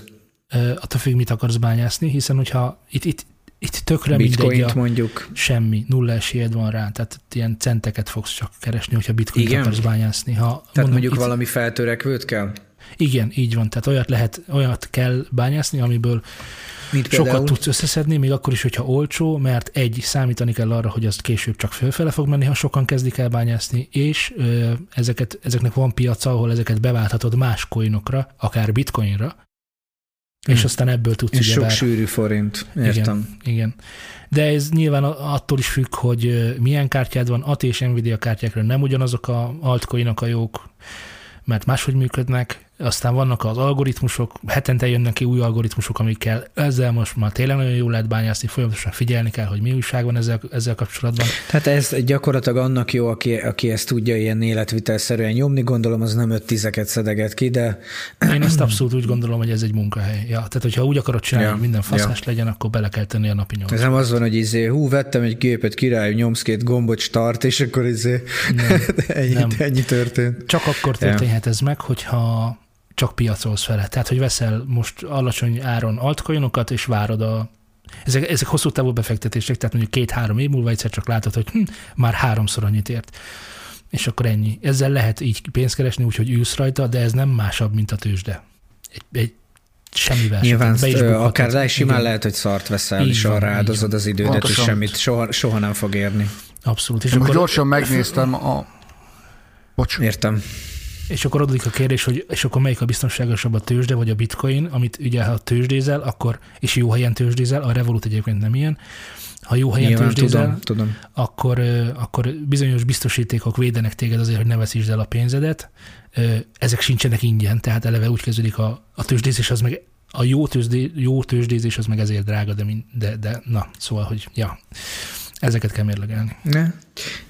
attól függ, mit akarsz bányászni, hiszen hogyha itt, itt, itt tökre mindegy Bitcoint a, mondjuk. semmi, nulla esélyed van rá, tehát ilyen centeket fogsz csak keresni, hogyha bitcoin Igen? akarsz bányászni. Ha, Tehát mondom, mondjuk itt- valami feltörekvőt kell? Igen, így van. Tehát olyat lehet, olyat kell bányászni, amiből Mint sokat például? tudsz összeszedni, még akkor is, hogyha olcsó, mert egy, számítani kell arra, hogy azt később csak fölfele fog menni, ha sokan kezdik el bányászni, és ö, ezeket, ezeknek van piaca, ahol ezeket beválthatod más coinokra, akár bitcoinra, és Hm. aztán ebből tudsz És sok sűrű forint, értem. igen, igen. De ez nyilván attól is függ, hogy milyen kártyád van. AT és Nvidia kártyákra nem ugyanazok a altcoinok a jók, mert máshogy működnek. Aztán vannak az algoritmusok, hetente jönnek ki új algoritmusok, amikkel ezzel most már tényleg nagyon jól lehet bányászni, folyamatosan figyelni kell, hogy mi újság van ezzel, ezzel kapcsolatban. Tehát ez gyakorlatilag annak jó, aki, aki ezt tudja ilyen életvitelszerűen nyomni, gondolom az nem öt tizeket szedeget ki, de Én ezt abszolút úgy gondolom, hogy ez egy munkahely. Ja, tehát, hogyha úgy akarod csinálni, Ja, hogy minden faszás legyen, akkor bele kell tenni a napi nyolc. ez nem az van, hogy izé, hú, vettem egy gépet, király, nyomsz két gombot, start, és akkor izé, Nem. ennyi, Nem. ennyi történt. Csak akkor történhet ez meg, hogyha csak piacolsz vele. Tehát, hogy veszel most alacsony áron altcoinokat, és várod a ezek, ezek hosszú távú befektetések, tehát mondjuk két-három év múlva egyszer csak látod, hogy hm, már háromszor annyit ért. És akkor ennyi. Ezzel lehet így pénzt keresni, úgyhogy ülsz rajta, de ez nem másabb, mint a tőzsde. Egy, egy semmivel sem. Nyilván Be is ö, bukhatod. akár le, simán lehet, hogy szart veszel, Így és van, arra áldozod az idődet, és Pontosan. semmit soha, soha nem fog érni. Abszolút. És Én most akkor, gyorsan megnéztem a... Bocs. Értem. És akkor adódik a kérdés, hogy és akkor melyik a biztonságosabb a tőzsde vagy a bitcoin, amit ugye ha tőzsdézel, akkor, és jó helyen tőzsdézel, a Revolut egyébként nem ilyen, ha jó helyen Nyilván tőzsdézel, tudom, tudom. akkor, akkor bizonyos biztosítékok védenek téged azért, hogy ne veszítsd el a pénzedet. Ezek sincsenek ingyen, tehát eleve úgy kezdődik a, a tőzsdézés, az meg a jó, tőzsdé, jó tőzsdézés az meg ezért drága, de, min- de, de na, szóval, hogy ja, ezeket kell mérlegelni. Ne?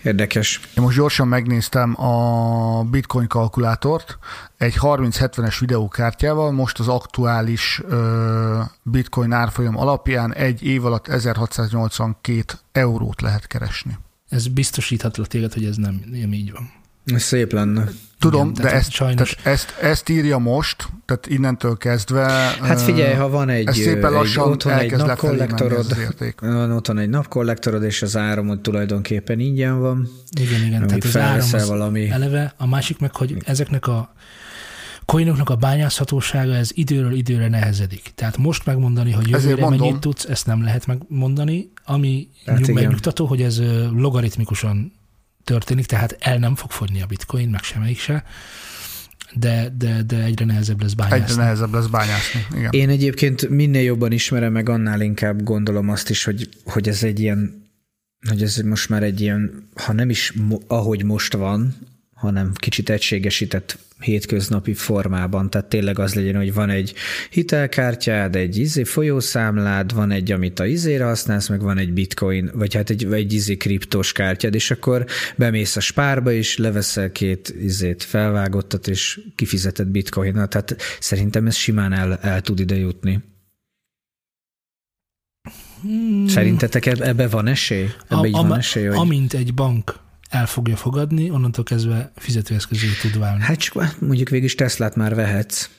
Érdekes. Én most gyorsan megnéztem a Bitcoin kalkulátort egy 3070-es videókártyával, most az aktuális ö, Bitcoin árfolyam alapján egy év alatt 1682 eurót lehet keresni. Ez biztosíthatlak téged, hogy ez nem, nem így van. Szép lenne. Tudom, Igen, de ezt, sajnos- tehát ezt, ezt írja most, tehát innentől kezdve... Hát figyelj, ha van egy, ez szépen egy lassan otthon egy menni ez napkollektorod, van otthon egy napkollektorod, és az áramod tulajdonképpen ingyen van, Igen, igen. Tehát az áram az valami... eleve, a másik meg, hogy ezeknek a coinoknak a bányászhatósága ez időről időre nehezedik. Tehát most megmondani, hogy Ezért jövőre mennyit tudsz, ezt nem lehet megmondani, ami Hát megnyugtató, hogy ez logaritmikusan történik, tehát el nem fog fogyni a bitcoin, meg semmelyik se, de, de, de egyre nehezebb lesz Egyre bányászni. nehezebb lesz bányászni. Igen. Én egyébként minél jobban ismerem meg, annál inkább gondolom azt is, hogy, hogy ez egy ilyen, hogy ez most már egy ilyen, ha nem is mo- ahogy most van, hanem kicsit egységesített hétköznapi formában. Tehát tényleg az legyen, hogy van egy hitelkártyád, egy izé folyószámlád, van egy, amit a izére használsz, meg van egy bitcoin, vagy hát egy, egy izé kriptos kártyád, és akkor bemész a spárba, és leveszel két izét felvágottat, és kifizetett bitcoin Tehát szerintem ez simán el, el tud ide jutni. Hmm. Szerintetek ebbe van esély? Ebbe a, így van esély? Hogy... Amint egy bank el fogja fogadni, onnantól kezdve fizetőeszközé tud válni. Hát csak hát mondjuk végig Teslát már vehetsz.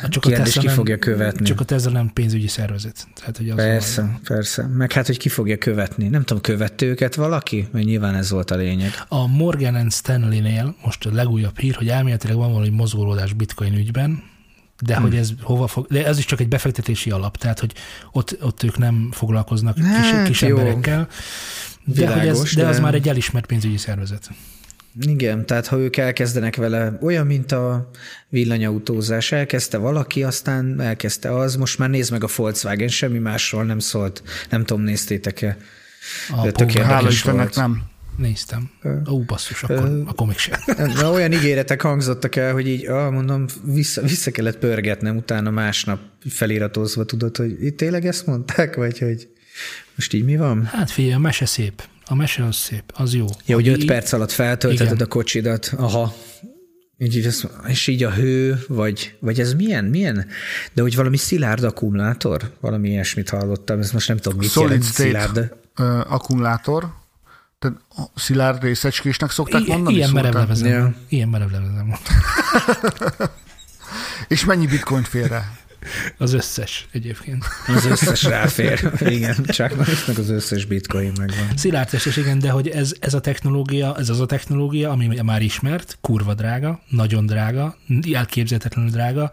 Hát csak Kérdés, a Tesla ki nem, fogja követni. Csak a Tesla nem pénzügyi szervezet. Tehát, hogy az persze, van. persze. Meg hát, hogy ki fogja követni. Nem tudom, követte őket valaki? Mert nyilván ez volt a lényeg. A Morgan Stanley-nél most a legújabb hír, hogy elméletileg van valami mozgolódás bitcoin ügyben, de hmm. hogy ez hova fog, de ez is csak egy befektetési alap, tehát hogy ott, ott ők nem foglalkoznak hát, kis, kis emberekkel. Jó de, Világos, hogy ez, de, de az már egy elismert pénzügyi szervezet. Igen, tehát ha ők elkezdenek vele, olyan, mint a villanyautózás, elkezdte valaki, aztán elkezdte az, most már nézd meg a Volkswagen, semmi másról nem szólt, nem tudom, néztétek-e. A Tök Hála Istennek nem. Néztem. Ó, basszus, akkor, akkor még sem. Na, olyan ígéretek hangzottak el, hogy így, ah, mondom, vissza, vissza kellett pörgetnem, utána másnap feliratozva tudod, hogy itt tényleg ezt mondták, vagy hogy most így mi van? Hát figyelj, a mese szép. A mese az szép, az jó. Ja, hogy öt perc alatt feltölteted Igen. a kocsidat. Aha. Így, így az, és így a hő, vagy, vagy ez milyen, milyen? De hogy valami szilárd akkumulátor? Valami ilyesmit hallottam, ez most nem tudom, mit Solid jelent szilárd. Uh, akkumulátor, tehát szilárd részecskésnek szokták I- mondani? Ilyen merevlevezem. Ja. Ilyen merevlevezem. és mennyi bitcoin félre? Az összes egyébként. Az összes ráfér. Igen, csak meg az összes bitcoin megvan. Szilárd és igen, de hogy ez, ez a technológia, ez az a technológia, ami már ismert, kurva drága, nagyon drága, elképzelhetetlenül drága,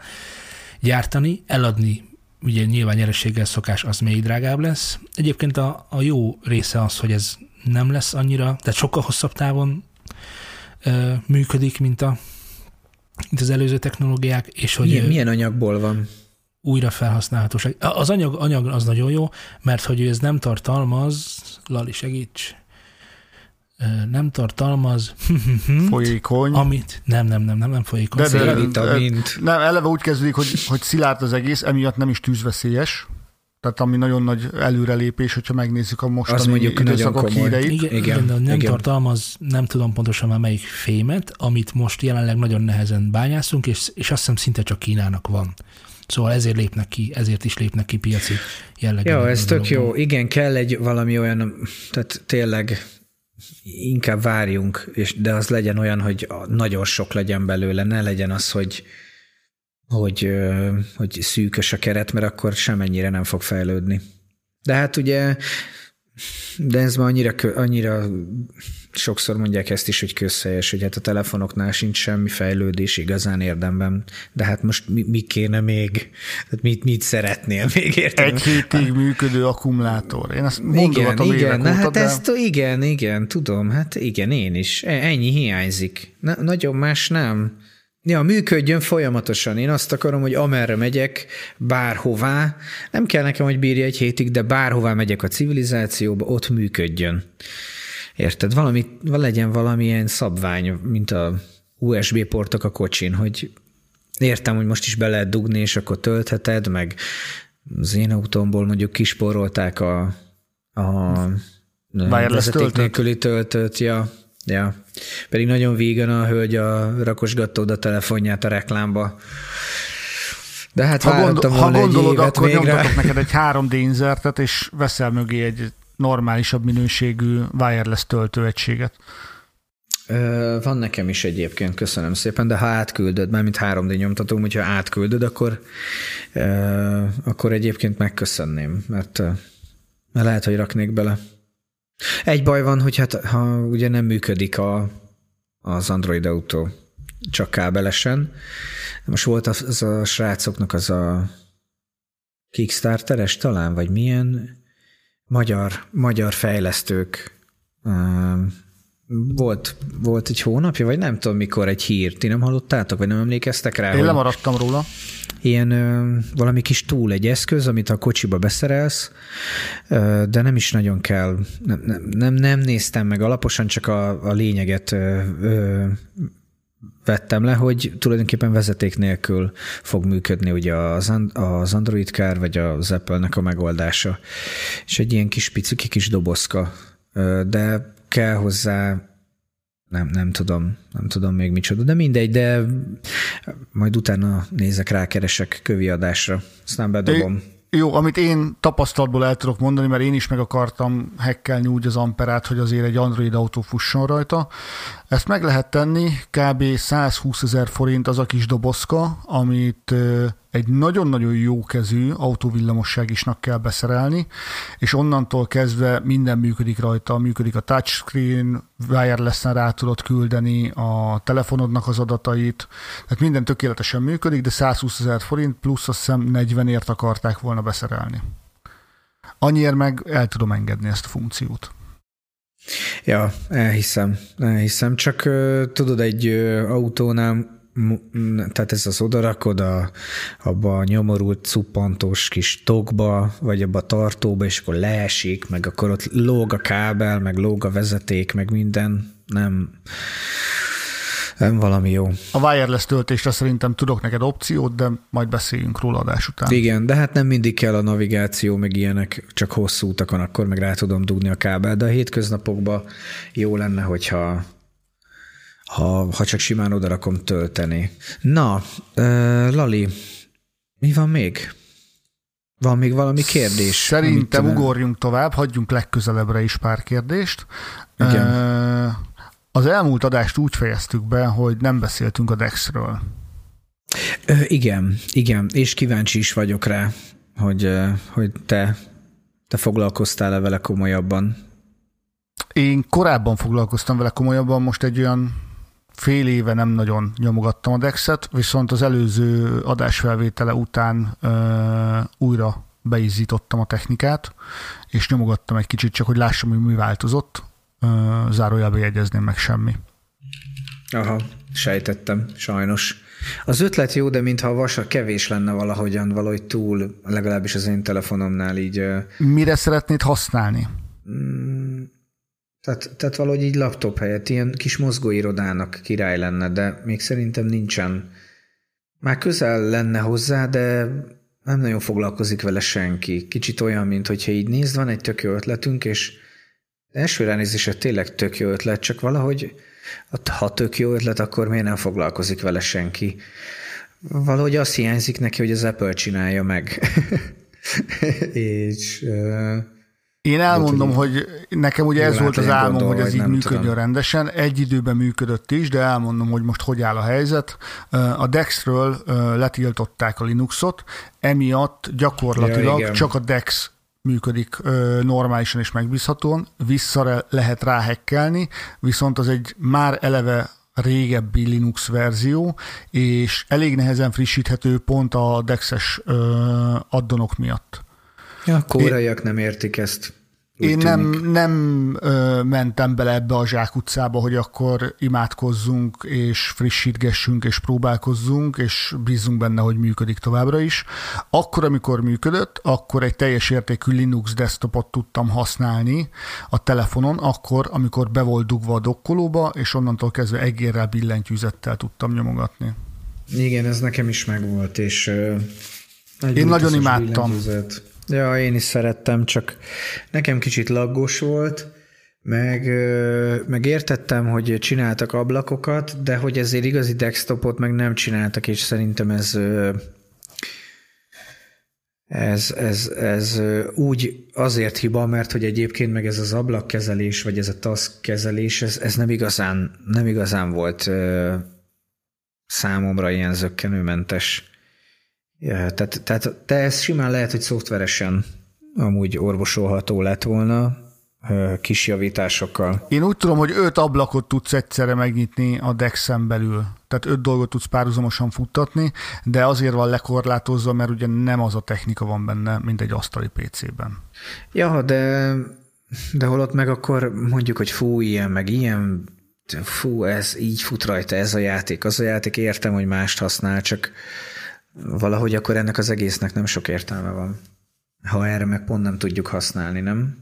gyártani, eladni ugye nyilván nyerességgel szokás, az még drágább lesz. Egyébként a, a jó része az, hogy ez nem lesz annyira, tehát sokkal hosszabb távon ö, működik, mint, a, mint az előző technológiák. És hogy, milyen, milyen anyagból van? Újra felhasználhatóság. Az anyag, anyag az nagyon jó, mert hogy ez nem tartalmaz, Lali segíts, nem tartalmaz folyékony. Amit, nem, nem, nem, nem, nem folyékony. De, de, de, nem, eleve úgy kezdődik, hogy, hogy szilárd az egész, emiatt nem is tűzveszélyes. Tehát ami nagyon nagy előrelépés, hogyha megnézzük a mostani az mondjuk időszakok híreit. Igen, igen, igen, de nem igen. tartalmaz, nem tudom pontosan már melyik fémet, amit most jelenleg nagyon nehezen bányászunk, és, és azt hiszem szinte csak Kínának van. Szóval ezért lépnek ki, ezért is lépnek ki piaci jellegű. Jó, ez tök jó. Igen, kell egy valami olyan, tehát tényleg inkább várjunk, és, de az legyen olyan, hogy nagyon sok legyen belőle, ne legyen az, hogy, hogy, hogy szűkös a keret, mert akkor semennyire nem fog fejlődni. De hát ugye, de ez már annyira, annyira sokszor mondják ezt is, hogy közhelyes, hogy hát a telefonoknál sincs semmi fejlődés igazán érdemben, de hát most mi, mi kéne még, hát mit, mit szeretnél még értem? Egy hétig működő akkumulátor. Én azt igen, igen, na hát de... ezt igen, igen, tudom, hát igen, én is. E, ennyi hiányzik. Na, nagyon más nem. Ja, működjön folyamatosan. Én azt akarom, hogy amerre megyek, bárhová, nem kell nekem, hogy bírja egy hétig, de bárhová megyek a civilizációba, ott működjön. Érted? Valami, legyen valamilyen szabvány, mint a USB portok a kocsin, hogy értem, hogy most is be lehet dugni, és akkor töltheted, meg az én autómból mondjuk kisporolták a, a vezeték nélküli töltőt, ja, ja. Pedig nagyon vígan a hölgy a rakosgatta oda telefonját a reklámba. De hát ha, gondol, ha gondolod, akkor végre. neked egy 3D inzertet, és veszel mögé egy normálisabb minőségű wireless töltőegységet. Van nekem is egyébként, köszönöm szépen, de ha átküldöd, már mint 3D nyomtatom, hogyha átküldöd, akkor, akkor egyébként megköszönném, mert lehet, hogy raknék bele. Egy baj van, hogy hát ha ugye nem működik a, az Android Auto, csak kábelesen. Most volt az a srácoknak az a Kickstarteres talán, vagy milyen magyar, magyar fejlesztők volt, volt egy hónapja, vagy nem tudom mikor egy hír. Ti nem hallottátok, vagy nem emlékeztek rá? Én lemaradtam róla. Ilyen ö, valami kis túl egy eszköz, amit a kocsiba beszerelsz, ö, de nem is nagyon kell. Nem, nem, nem, nem néztem meg alaposan, csak a, a lényeget ö, ö, vettem le, hogy tulajdonképpen vezeték nélkül fog működni ugye az, az Android Car, vagy az Apple-nek a megoldása. És egy ilyen kis piciki kis dobozka, de kell hozzá nem, nem tudom, nem tudom még micsoda, de mindegy, de majd utána nézek, rákeresek kövi adásra, aztán bedobom. Jó, amit én tapasztalatból el tudok mondani, mert én is meg akartam hekkelni úgy az Amperát, hogy azért egy Android autó fusson rajta. Ezt meg lehet tenni, kb. 120 ezer forint az a kis dobozka, amit egy nagyon-nagyon jó kezű autóvillamosság isnak kell beszerelni, és onnantól kezdve minden működik rajta, működik a touchscreen, wireless-en rá tudod küldeni a telefonodnak az adatait, tehát minden tökéletesen működik, de 120 ezer forint plusz azt hiszem 40-ért akarták volna beszerelni. Annyiért meg el tudom engedni ezt a funkciót. Ja, elhiszem, elhiszem. Csak tudod, egy autónál tehát ez az odarakod a, abba a nyomorult cuppantós kis tokba, vagy abba a tartóba, és akkor leesik, meg akkor ott lóg a kábel, meg lóg a vezeték, meg minden. Nem, valami jó. A wireless töltésre szerintem tudok neked opciót, de majd beszéljünk róla adás után. Igen, de hát nem mindig kell a navigáció, meg ilyenek, csak hosszú utakon, akkor meg rá tudom dugni a kábel, de a hétköznapokban jó lenne, hogyha ha, ha csak simán odarakom tölteni. Na, Lali, mi van még? Van még valami kérdés? Szerintem amit, ugorjunk tovább, hagyjunk legközelebbre is pár kérdést. Igen. Uh, az elmúlt adást úgy fejeztük be, hogy nem beszéltünk a Dexről. Ö, igen, igen, és kíváncsi is vagyok rá, hogy, hogy te, te foglalkoztál-e vele komolyabban. Én korábban foglalkoztam vele komolyabban, most egy olyan fél éve nem nagyon nyomogattam a Dexet, viszont az előző adásfelvétele után ö, újra beizítottam a technikát, és nyomogattam egy kicsit, csak hogy lássam, hogy mi változott. Ö, zárójelbe jegyezném meg semmi. Aha, sejtettem, sajnos. Az ötlet jó, de mintha a vasa kevés lenne valahogyan, valahogy túl, legalábbis az én telefonomnál így. Mire szeretnéd használni? Mm, tehát, tehát valahogy így laptop helyett ilyen kis mozgóirodának király lenne, de még szerintem nincsen. Már közel lenne hozzá, de nem nagyon foglalkozik vele senki. Kicsit olyan, mint hogyha így nézd, van egy tök jó ötletünk, és első ránézésre tényleg tök jó ötlet, csak valahogy ha tök jó ötlet, akkor miért nem foglalkozik vele senki? Valahogy azt hiányzik neki, hogy az Apple csinálja meg. és én elmondom, de, hogy nekem ugye ez volt az álmom, gondol, hogy ez így működjön tudom. rendesen. Egy időben működött is, de elmondom, hogy most hogy áll a helyzet. A Dexről letiltották a Linuxot, emiatt gyakorlatilag ja, csak a Dex működik normálisan és megbízhatóan, vissza lehet ráhekkelni, viszont az egy már eleve régebbi Linux verzió, és elég nehezen frissíthető pont a Dexes addonok miatt. Ja, a kóraiak nem értik ezt. Én nem, nem ö, mentem bele ebbe a zsákutcába, hogy akkor imádkozzunk, és frissítgessünk, és próbálkozzunk, és bízunk benne, hogy működik továbbra is. Akkor, amikor működött, akkor egy teljes értékű Linux desktopot tudtam használni a telefonon, akkor, amikor be volt dugva a dokkolóba, és onnantól kezdve egérrel billentyűzettel tudtam nyomogatni. Igen, ez nekem is megvolt, és uh, Én nagyon imádtam. Billentyűzet. Ja, én is szerettem, csak nekem kicsit laggos volt, meg, meg értettem, hogy csináltak ablakokat, de hogy ezért igazi desktopot meg nem csináltak, és szerintem ez ez, ez, ez úgy azért hiba, mert hogy egyébként meg ez az ablakkezelés, vagy ez a task kezelés, ez, ez nem, igazán, nem igazán volt számomra ilyen zöggenőmentes. Ja, tehát, tehát te ez simán lehet, hogy szoftveresen amúgy orvosolható lett volna, kis javításokkal. Én úgy tudom, hogy öt ablakot tudsz egyszerre megnyitni a Dexen belül. Tehát öt dolgot tudsz párhuzamosan futtatni, de azért van lekorlátozva, mert ugye nem az a technika van benne, mint egy asztali PC-ben. Ja, de, de holott meg akkor mondjuk, hogy fú, ilyen, meg ilyen, fú, ez így fut rajta, ez a játék, az a játék, értem, hogy mást használ, csak valahogy akkor ennek az egésznek nem sok értelme van. Ha erre meg pont nem tudjuk használni, nem?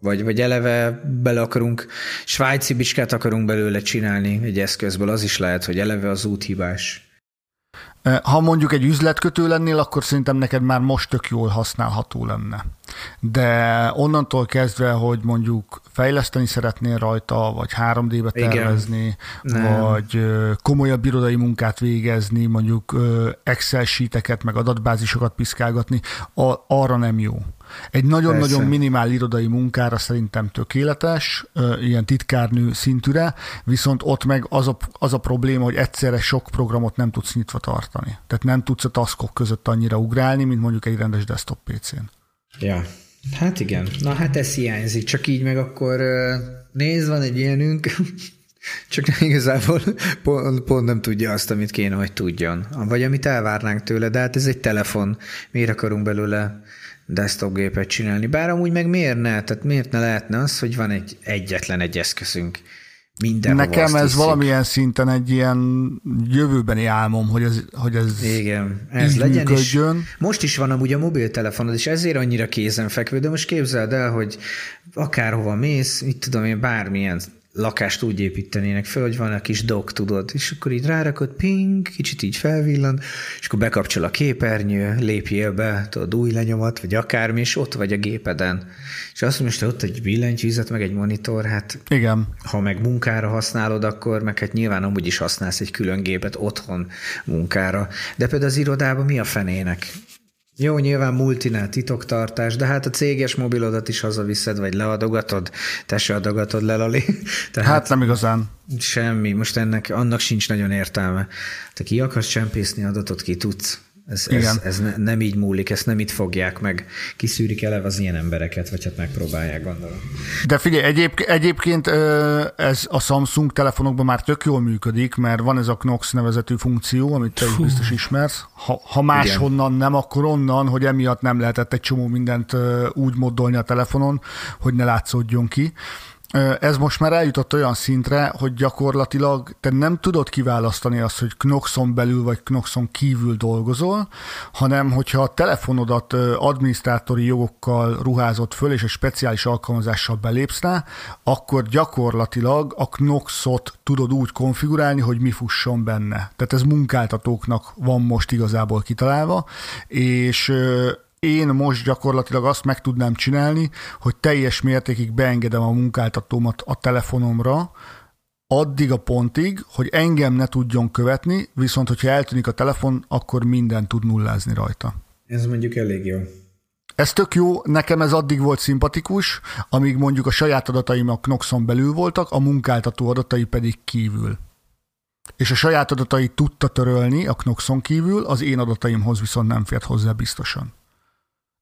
Vagy, vagy eleve bele akarunk, svájci bicskát akarunk belőle csinálni egy eszközből, az is lehet, hogy eleve az út hibás. Ha mondjuk egy üzletkötő lennél, akkor szerintem neked már most tök jól használható lenne. De onnantól kezdve, hogy mondjuk fejleszteni szeretnél rajta, vagy 3D-be tervezni, Igen. vagy komolyabb irodai munkát végezni, mondjuk Excel sheeteket, meg adatbázisokat piszkálgatni, arra nem jó. Egy nagyon-nagyon minimál irodai munkára szerintem tökéletes, ilyen titkárnő szintűre, viszont ott meg az a, az a probléma, hogy egyszerre sok programot nem tudsz nyitva tartani. Tehát nem tudsz a taskok között annyira ugrálni, mint mondjuk egy rendes desktop PC-n. Ja, hát igen. Na hát ez hiányzik, csak így meg akkor nézd, van egy ilyenünk, csak igazából pont, pont nem tudja azt, amit kéne, hogy tudjon. Vagy amit elvárnánk tőle, de hát ez egy telefon. Miért akarunk belőle desktop gépet csinálni. Bár amúgy meg miért ne? Tehát miért ne lehetne az, hogy van egy egyetlen egy eszközünk minden Nekem ez valamilyen szinten egy ilyen jövőbeni álmom, hogy ez, hogy ez Igen, ez legyen is. Most is van amúgy a mobiltelefonod, és ezért annyira kézenfekvő, de most képzeld el, hogy akárhova mész, mit tudom én, bármilyen lakást úgy építenének fel, hogy van a kis dock, tudod, és akkor így rárakod, ping, kicsit így felvillan, és akkor bekapcsol a képernyő, lépjél be, tudod, új lenyomat, vagy akármi, és ott vagy a gépeden. És azt mondja, hogy ott egy billentyűzet, meg egy monitor, hát Igen. ha meg munkára használod, akkor meg hát nyilván amúgy is használsz egy külön gépet otthon munkára. De például az irodában mi a fenének? Jó, nyilván multinál titoktartás, de hát a céges mobilodat is hazaviszed, vagy leadogatod, te se adogatod le, Lali. Tehát hát nem igazán. Semmi, most ennek, annak sincs nagyon értelme. Te ki akarsz csempészni adatot, ki tudsz. Ez, ez, ez ne, nem így múlik, ezt nem itt fogják meg. Kiszűrik eleve az ilyen embereket, vagy hát megpróbálják, gondolom. De figyelj, egyéb, egyébként ez a Samsung telefonokban már tök jól működik, mert van ez a Knox nevezetű funkció, amit te is biztos ismersz. Ha, ha máshonnan nem, akkor onnan, hogy emiatt nem lehetett egy csomó mindent úgy moddolni a telefonon, hogy ne látszódjon ki ez most már eljutott olyan szintre, hogy gyakorlatilag te nem tudod kiválasztani azt, hogy Knoxon belül vagy Knoxon kívül dolgozol, hanem hogyha a telefonodat adminisztrátori jogokkal ruházott föl, és egy speciális alkalmazással belépsz rá, akkor gyakorlatilag a Knoxot tudod úgy konfigurálni, hogy mi fusson benne. Tehát ez munkáltatóknak van most igazából kitalálva, és én most gyakorlatilag azt meg tudnám csinálni, hogy teljes mértékig beengedem a munkáltatómat a telefonomra, addig a pontig, hogy engem ne tudjon követni, viszont hogyha eltűnik a telefon, akkor minden tud nullázni rajta. Ez mondjuk elég jó. Ez tök jó, nekem ez addig volt szimpatikus, amíg mondjuk a saját adataim a Knoxon belül voltak, a munkáltató adatai pedig kívül. És a saját adatait tudta törölni a Knoxon kívül, az én adataimhoz viszont nem fért hozzá biztosan.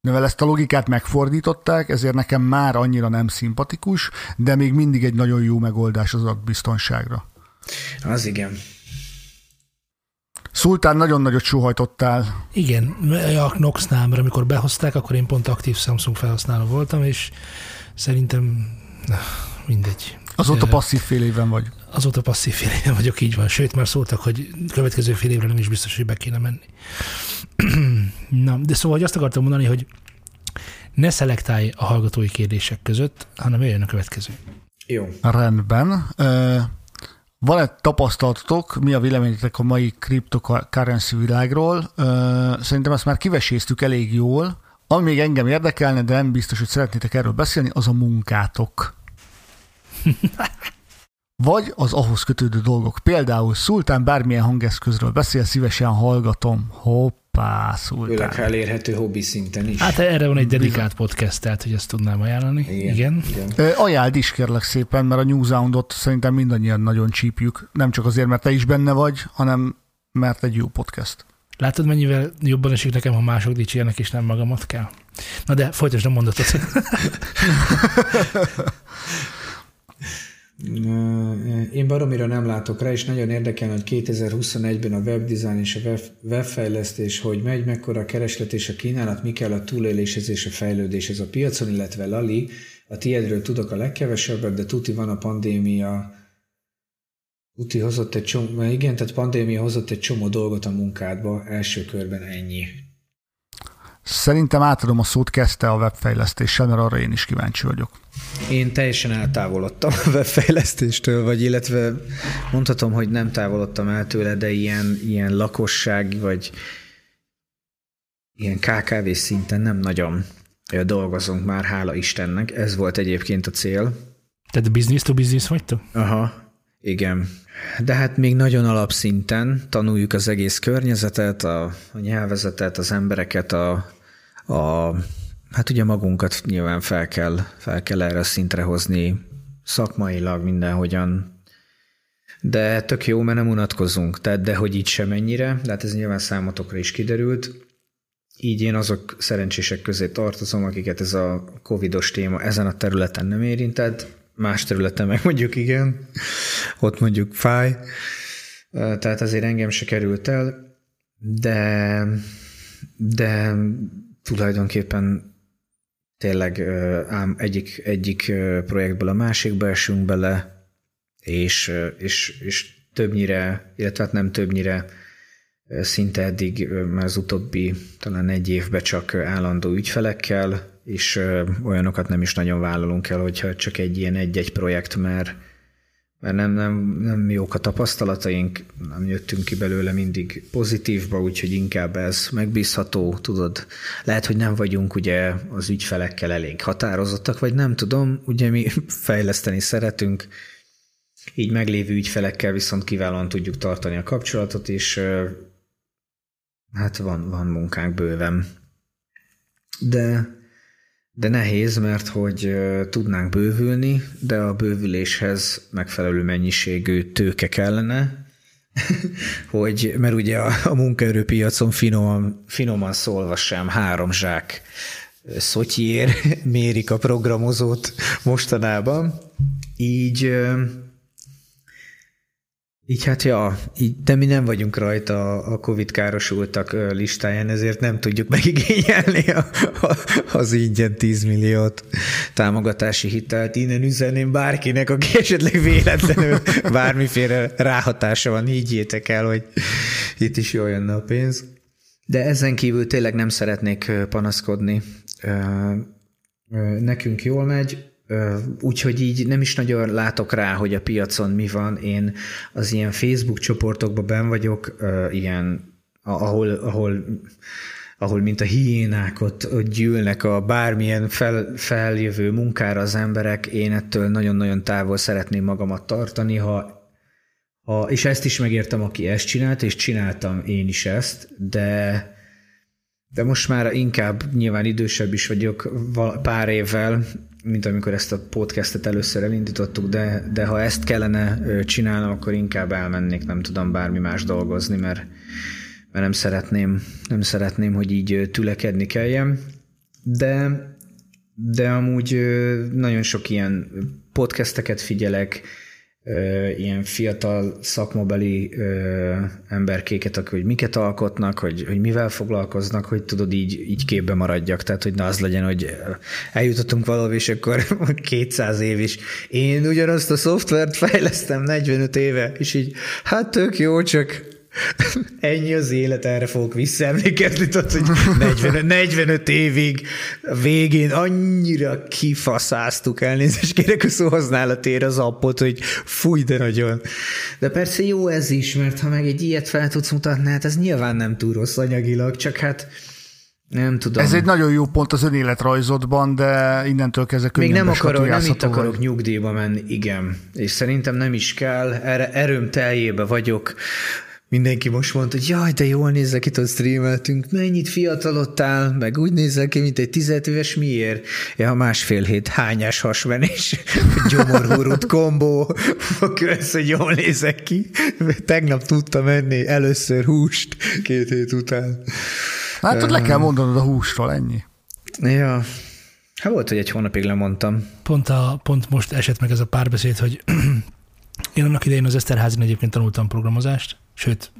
Mivel ezt a logikát megfordították, ezért nekem már annyira nem szimpatikus, de még mindig egy nagyon jó megoldás az adatbiztonságra. Az igen. Szultán nagyon nagyot sóhajtottál. Igen, a Knox-nál, mert amikor behozták, akkor én pont aktív Samsung felhasználó voltam, és szerintem na, mindegy. Azóta passzív fél éven vagy. Azóta passzív fél éven vagyok, így van. Sőt, már szóltak, hogy következő fél évre nem is biztos, hogy be kéne menni. Na, de szóval hogy azt akartam mondani, hogy ne szelektálj a hallgatói kérdések között, hanem jöjjön a következő. Jó. Rendben. Van-e tapasztalatotok, mi a véleményetek a mai cryptocurrency világról? Szerintem ezt már kiveséztük elég jól. Ami még engem érdekelne, de nem biztos, hogy szeretnétek erről beszélni, az a munkátok. Vagy az ahhoz kötődő dolgok. Például Szultán bármilyen hangeszközről beszél, szívesen hallgatom. Hoppá, Szultán. Főleg elérhető hobbi szinten is. Hát erre van egy dedikált podcast, tehát hogy ezt tudnám ajánlani. Igen. Igen. Igen. Ajánld is kérlek szépen, mert a New Soundot szerintem mindannyian nagyon csípjük. Nem csak azért, mert te is benne vagy, hanem mert egy jó podcast. Látod, mennyivel jobban esik nekem, ha mások dicsérnek, és nem magamat kell? Na de folytasd a mondatot. Én baromira nem látok rá, és nagyon érdekel, hogy 2021-ben a webdesign és a webfejlesztés, hogy megy, mekkora a kereslet és a kínálat, mi kell a túléléshez és a fejlődéshez a piacon, illetve Lali, a tiédről tudok a legkevesebbet, de tuti van a pandémia, Tuti hozott egy csomó, igen, tehát pandémia hozott egy csomó dolgot a munkádba, első körben ennyi. Szerintem átadom a szót, kezdte a webfejlesztéssel, mert arra én is kíváncsi vagyok. Én teljesen eltávolodtam a webfejlesztéstől, vagy illetve mondhatom, hogy nem távolodtam el tőle, de ilyen, ilyen lakosság, vagy ilyen KKV szinten nem nagyon dolgozunk már, hála Istennek. Ez volt egyébként a cél. Tehát business to business vagytok? Aha, igen. De hát még nagyon alapszinten tanuljuk az egész környezetet, a, a nyelvezetet, az embereket, a, a, hát ugye magunkat nyilván fel kell, fel kell erre a szintre hozni szakmailag mindenhogyan, de tök jó, mert nem unatkozunk, tehát de hogy így sem ennyire, de hát ez nyilván számotokra is kiderült. Így én azok szerencsések közé tartozom, akiket ez a covidos téma ezen a területen nem érintett, más területen meg mondjuk igen, ott mondjuk fáj, tehát azért engem se került el, de, de tulajdonképpen tényleg ám egyik, egyik projektből a másikba esünk bele, és, és, és többnyire, illetve hát nem többnyire, szinte eddig, már az utóbbi talán egy évben csak állandó ügyfelekkel, és olyanokat nem is nagyon vállalunk el, hogyha csak egy ilyen egy-egy projekt, mert, mert nem, nem, nem jók a tapasztalataink, nem jöttünk ki belőle mindig pozitívba, úgyhogy inkább ez megbízható, tudod. Lehet, hogy nem vagyunk ugye az ügyfelekkel elég határozottak, vagy nem tudom, ugye mi fejleszteni szeretünk, így meglévő ügyfelekkel viszont kiválóan tudjuk tartani a kapcsolatot, és hát van, van munkánk bőven. De de nehéz, mert hogy tudnánk bővülni, de a bővüléshez megfelelő mennyiségű tőke kellene, hogy, mert ugye a, a munkaerőpiacon finoman, finoman szólva sem három zsák szotyér mérik a programozót mostanában, így így hát ja, így, de mi nem vagyunk rajta a Covid károsultak listáján, ezért nem tudjuk megigényelni a, a, az ingyen 10 milliót támogatási hitelt. Innen üzeném bárkinek, aki esetleg véletlenül bármiféle ráhatása van, higgyétek el, hogy itt is jól jönne a pénz. De ezen kívül tényleg nem szeretnék panaszkodni. Nekünk jól megy, Úgyhogy így nem is nagyon látok rá, hogy a piacon mi van. Én az ilyen Facebook csoportokban ben vagyok, ilyen, ahol, ahol ahol mint a hiénák ott, ott gyűlnek a bármilyen fel, feljövő munkára az emberek, én ettől nagyon-nagyon távol szeretném magamat tartani, ha, ha, és ezt is megértem, aki ezt csinált, és csináltam én is ezt, de de most már inkább nyilván idősebb is vagyok pár évvel, mint amikor ezt a podcastet először elindítottuk, de, de ha ezt kellene csinálnom, akkor inkább elmennék, nem tudom, bármi más dolgozni, mert, mert nem szeretném, nem szeretném, hogy így tülekedni kelljen. De, de amúgy nagyon sok ilyen podcasteket figyelek, ilyen fiatal szakmabeli emberkéket, akik hogy miket alkotnak, hogy, hogy mivel foglalkoznak, hogy tudod így, így képbe maradjak, tehát hogy ne az legyen, hogy eljutottunk valahol, és akkor 200 év is. Én ugyanazt a szoftvert fejlesztem 45 éve, és így, hát tök jó, csak Ennyi az élet, erre fogok visszaemlékezni, tudod, hogy 45, 45 évig a végén annyira kifaszáztuk elnézést, kérek, a tér az appot, hogy fúj, de nagyon. De persze jó ez is, mert ha meg egy ilyet fel tudsz mutatni, hát ez nyilván nem túl rossz anyagilag, csak hát nem tudom. Ez egy nagyon jó pont az önéletrajzodban, de innentől kezdve Még nem akarok, nem itt akarok vagy. nyugdíjba menni, igen. És szerintem nem is kell, erre erőm teljébe vagyok mindenki most mondta, hogy jaj, de jól nézek ki, hogy streameltünk, mennyit fiatalodtál, meg úgy nézel ki, mint egy tizedt éves, miért? Ja, másfél hét hányás hasmenés, gyomorhúrút kombó, kösz, hogy jól nézek ki. Tegnap tudtam menni először húst két hét után. Hát ott le kell mondanod a húsról, ennyi. Ja, Hát volt, hogy egy hónapig lemondtam. Pont, a, pont most esett meg ez a párbeszéd, hogy én annak idején az Eszterházin egyébként tanultam programozást, sőt,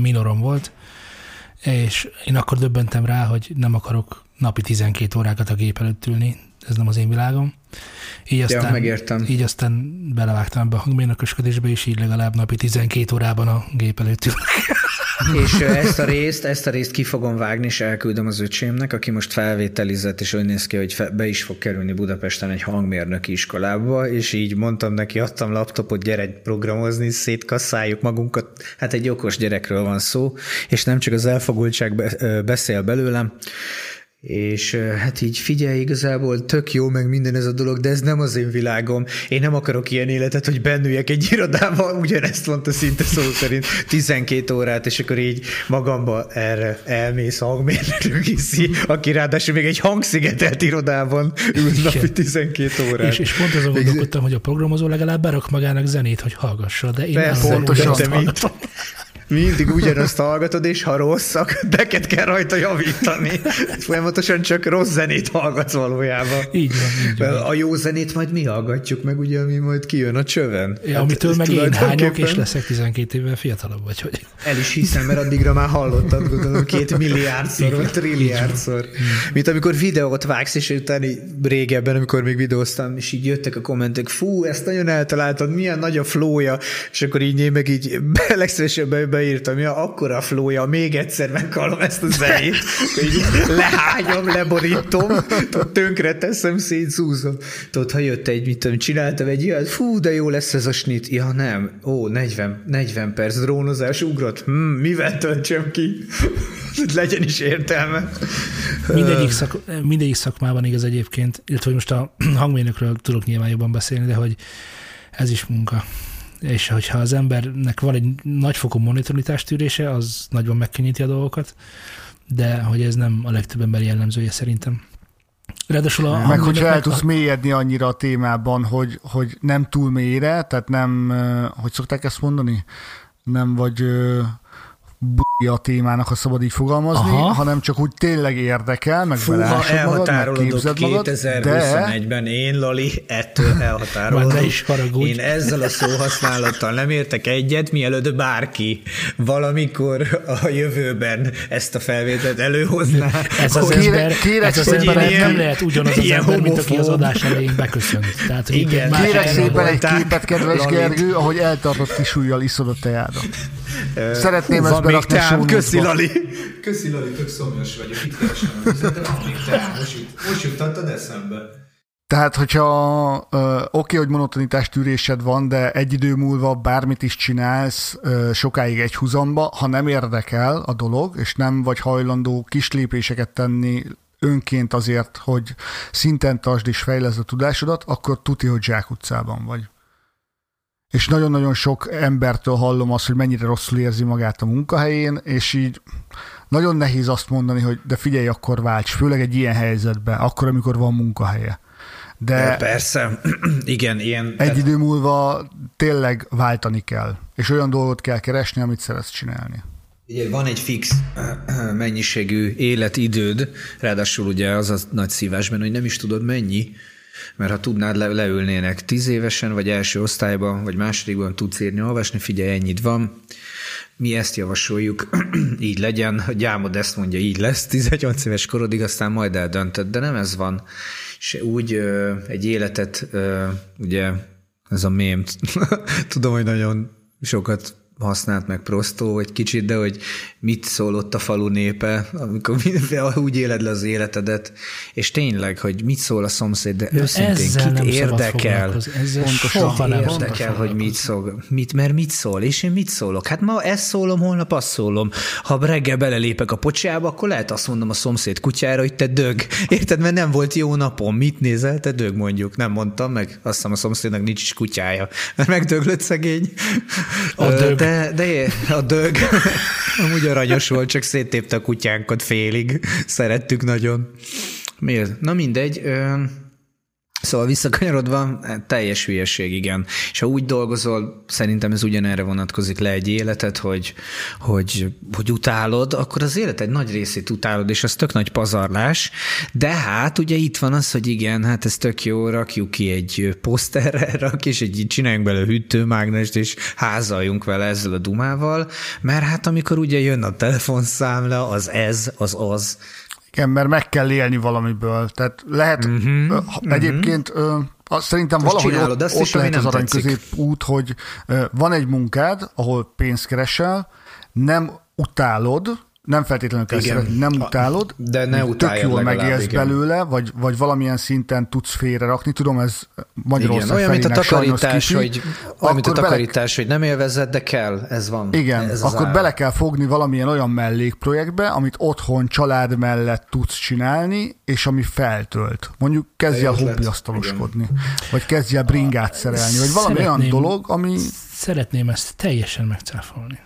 minorom volt, és én akkor döbbentem rá, hogy nem akarok napi 12 órákat a gép előtt ülni, ez nem az én világom. Így aztán, ja, megértem. Így aztán belevágtam ebbe a hangmérnökösködésbe, és így legalább napi 12 órában a gép előtt ülök. És ezt a részt, ezt a részt ki fogom vágni, és elküldöm az öcsémnek, aki most felvételizett, és úgy néz ki, hogy be is fog kerülni Budapesten egy hangmérnöki iskolába, és így mondtam neki, adtam laptopot, gyere programozni, szétkasszáljuk magunkat. Hát egy okos gyerekről van szó, és nem csak az elfogultság beszél belőlem, és hát így figyelj, igazából tök jó, meg minden ez a dolog, de ez nem az én világom. Én nem akarok ilyen életet, hogy bennüljek egy irodába, ugyanezt mondta szinte szó szerint 12 órát, és akkor így magamba erre elmész hangmérnökről hiszi, aki ráadásul még egy hangszigetelt irodában ül napi 12 órát. És, és pont azon gondolkodtam, hogy a programozó legalább berak magának zenét, hogy hallgassa, de én Persze, pontosan. Mindig ugyanazt hallgatod, és ha rossz, akkor neked kell rajta javítani. Folyamatosan csak rossz zenét hallgatsz valójában. Így van, így van. A jó zenét majd mi hallgatjuk meg, ugye, ami majd kijön a csövön. Ja, hát amitől meg én hányok, és leszek 12 évvel fiatalabb, vagy hogy. El is hiszem, mert addigra már hallottad, gondolom, két milliárdszor, vagy trilliárdszor. Mint amikor videót vágsz, és utána régebben, amikor még videóztam, és így jöttek a kommentek, fú, ezt nagyon eltaláltad, milyen nagy a flója, és akkor így én meg így legszívesebben beírtam, ja, akkora flója, még egyszer meghallom ezt a zenét, így lehányom, leborítom, tönkre teszem, szétszúzom. Tudod, ha jött egy, mit tudom, csináltam egy ilyet, fú, de jó lesz ez a snit. Ja, nem, ó, 40, 40 perc drónozás ugrott, hm, mivel töltsem ki? Legyen is értelme. Mindegyik, szak, mindegyik szakmában igaz egyébként, illetve hogy most a hangmérnökről tudok nyilván jobban beszélni, de hogy ez is munka és hogyha az embernek van egy nagyfokú monitoritás tűrése, az nagyban megkönnyíti a dolgokat, de hogy ez nem a legtöbb ember jellemzője szerintem. Ráadásul a Meg hogyha el tudsz mélyedni annyira a témában, hogy, hogy nem túl mélyre, tehát nem, hogy szokták ezt mondani? Nem vagy a témának, ha szabad így fogalmazni, Aha. hanem csak úgy tényleg érdekel, meg Fú, ha elhatárolodok 2021-ben, de... én, Lali, ettől elhatárolodok. is haragudj. Én ezzel a szóhasználattal nem értek egyet, mielőtt bárki valamikor a jövőben ezt a felvételt előhozná. Ez az hogy ember, kérek, ez az ember ilyen, nem lehet ugyanaz az ember, mint aki az adás elején beköszönt. Tehát, Igen, kérek szépen egy képet, kedves Gergő, ahogy eltartott kis ujjal iszod a tejádat. Szeretném ezt még teám, köszi Lali. Köszi Lali, tök szomjas vagyok, itt keresem. A vizet, de van még teám, most, jut, most juttattad eszembe. Tehát, hogyha oké, okay, hogy monotonitás tűrésed van, de egy idő múlva bármit is csinálsz ö, sokáig egy huzamba, ha nem érdekel a dolog, és nem vagy hajlandó kis lépéseket tenni önként azért, hogy szinten tartsd és fejleszd a tudásodat, akkor tuti, hogy zsákutcában vagy és nagyon-nagyon sok embertől hallom azt, hogy mennyire rosszul érzi magát a munkahelyén, és így nagyon nehéz azt mondani, hogy de figyelj, akkor válts, főleg egy ilyen helyzetben, akkor, amikor van munkahelye. De persze, igen, ilyen. Egy idő múlva tényleg váltani kell, és olyan dolgot kell keresni, amit szeretsz csinálni. Ugye van egy fix mennyiségű életidőd, ráadásul ugye az a nagy szívásban, hogy nem is tudod mennyi, mert ha tudnád, le, leülnének tíz évesen, vagy első osztályban, vagy másodikban tudsz írni, olvasni, figyelj, ennyit van. Mi ezt javasoljuk, így legyen, a gyámod ezt mondja, így lesz, 18 éves korodig, aztán majd eldöntöd, de nem ez van. És úgy ö, egy életet, ö, ugye ez a mém, tudom, hogy nagyon sokat használt meg prostó egy kicsit, de hogy mit szólott a falu népe, amikor úgy éled le az életedet, és tényleg, hogy mit szól a szomszéd, de őszintén, kit érdekel, soha érdekel, hogy mit szól, mit, mert mit szól, és én mit szólok? Hát ma ezt szólom, holnap azt szólom. Ha reggel belelépek a pocsába, akkor lehet azt mondom a szomszéd kutyára, hogy te dög. Érted, mert nem volt jó napom. Mit nézel? Te dög mondjuk. Nem mondtam meg. Azt hiszem a szomszédnak nincs is kutyája. Mert megdöglött szegény. A dög. De, a dög. Amúgy aranyos volt, csak széttépte a kutyánkat félig. Szerettük nagyon. Miért? Na mindegy. Szóval visszakanyarodva, teljes hülyeség, igen. És ha úgy dolgozol, szerintem ez ugyanerre vonatkozik le egy életet, hogy, hogy, hogy utálod, akkor az élet egy nagy részét utálod, és az tök nagy pazarlás. De hát ugye itt van az, hogy igen, hát ez tök jó, rakjuk ki egy poszterre, rak, és egy, csináljunk bele hűtőmágnest, és házaljunk vele ezzel a dumával, mert hát amikor ugye jön a telefonszámla, az ez, az az, igen, mert meg kell élni valamiből. Tehát lehet, uh-huh, egyébként uh-huh. Szerintem Most valahogy ott, ott is, lehet az arany út, hogy van egy munkád, ahol pénzt keresel, nem utálod, nem feltétlenül kell Igen. szeretni, nem utálod, De ne tök jól legalább, megélsz igen. belőle, vagy, vagy valamilyen szinten tudsz félrerakni. Tudom, ez Magyarország Igen, olyan, mint a takarítás, kicsi. hogy, olyan, mint a Akkor bele- takarítás, hogy nem élvezed, de kell, ez van. Igen, ez akkor ára. bele kell fogni valamilyen olyan mellékprojektbe, amit otthon család mellett tudsz csinálni, és ami feltölt. Mondjuk kezdj el hobbiasztaloskodni, vagy kezdj el bringát szerelni, vagy valami olyan dolog, ami... Szeretném ezt teljesen megcáfolni.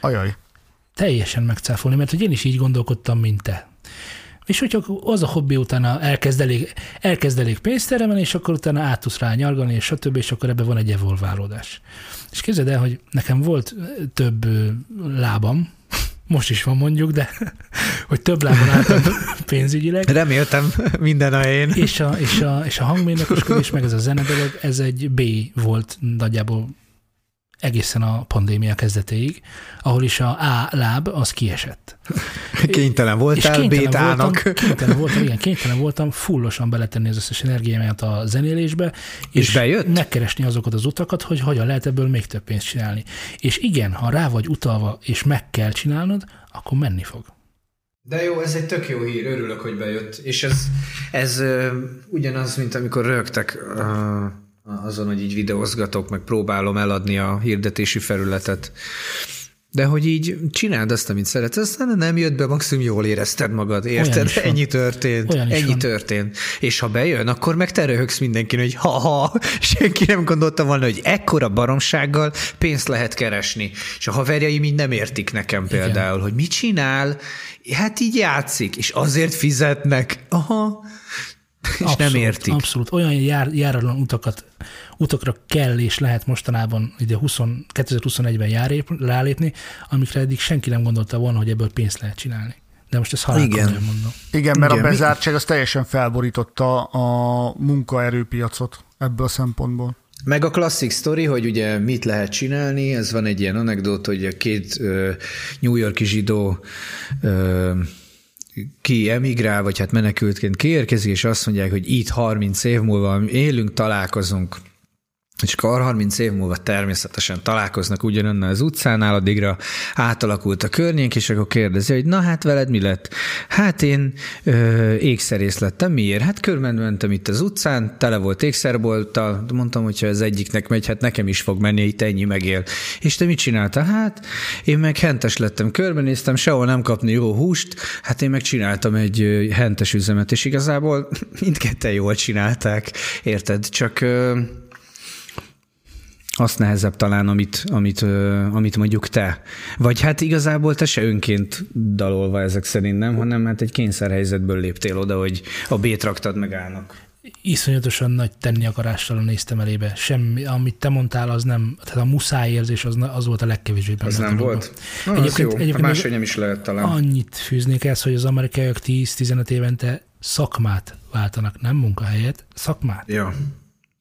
Ajaj. Teljesen megcáfolni, mert hogy én is így gondolkodtam, mint te. És hogyha az a hobbi utána elkezd elég, elkezd elég pénzt termelni, és akkor utána át tudsz rá nyargalni, és stb., és akkor ebbe van egy evolválódás. És képzeld el, hogy nekem volt több lábam, most is van mondjuk, de hogy több lábon álltam pénzügyileg, Reméltem minden a én. és a, és a, és a hangmérnökösködés, meg ez a zene dolog, ez egy B volt nagyjából egészen a pandémia kezdetéig, ahol is a A láb az kiesett. Kénytelen És voltál kénytelen bétának. voltam, kénytelen voltam, igen, kénytelen voltam fullosan beletenni az összes energiámat a zenélésbe, és, És bejött? megkeresni azokat az utakat, hogy hogyan lehet ebből még több pénzt csinálni. És igen, ha rá vagy utalva, és meg kell csinálnod, akkor menni fog. De jó, ez egy tök jó hír, örülök, hogy bejött. És ez, ez ö, ugyanaz, mint amikor rögtek ö, azon, hogy így videózgatok, meg próbálom eladni a hirdetési felületet. De hogy így csináld azt, amit szeretsz, aztán nem jött be, maximum jól érezted magad, érted? Ennyi történt. Olyan Ennyi van. történt. És ha bejön, akkor meg te röhögsz mindenkin, hogy ha-ha, senki nem gondolta volna, hogy ekkora baromsággal pénzt lehet keresni. És a haverjaim így nem értik nekem például, hogy mit csinál, hát így játszik, és azért fizetnek. Aha. És nem értik. Abszolút. Olyan jár, járatlan utakat, utakra kell és lehet mostanában ide 20, 2021-ben jár, rálépni, amikre eddig senki nem gondolta volna, hogy ebből pénzt lehet csinálni. De most ezt halálkomolyan Igen. mondom. Igen, mert Igen, a bezártság az teljesen felborította a munkaerőpiacot ebből a szempontból. Meg a klasszik sztori, hogy ugye mit lehet csinálni, ez van egy ilyen anekdót, hogy a két ö, New Yorki zsidó ö, ki emigrál, vagy hát menekültként kiérkezik, és azt mondják, hogy itt 30 év múlva élünk, találkozunk. És akkor 30 év múlva természetesen találkoznak ugyanannál az utcánál, addigra átalakult a környék, és akkor kérdezi, hogy na hát veled mi lett? Hát én ö, ékszerész lettem. Miért? Hát körben mentem itt az utcán, tele volt ékszerbolttal, mondtam, hogy ha ez egyiknek megy, hát nekem is fog menni, itt ennyi megél. És te mit csináltál? Hát én meg hentes lettem, körbenéztem, sehol nem kapni jó húst, hát én meg csináltam egy hentes üzemet, és igazából mindketten jól csinálták, érted? Csak ö, azt nehezebb talán, amit, amit, amit mondjuk te. Vagy hát igazából te se önként dalolva ezek szerint, nem? Hanem hát egy kényszerhelyzetből léptél oda, hogy a B-t raktad meg állnak. Iszonyatosan nagy tenni akarással néztem elébe. Semmi, amit te mondtál, az nem, tehát a muszáj érzés az, az volt a legkevésbé benne Az nem dologban. volt? Az Egyébként- jó. egyébként Máshogy még- nem is lehet talán. Annyit fűznék ezt, hogy az amerikaiak 10-15 évente szakmát váltanak, nem munkahelyet, szakmát. Ja.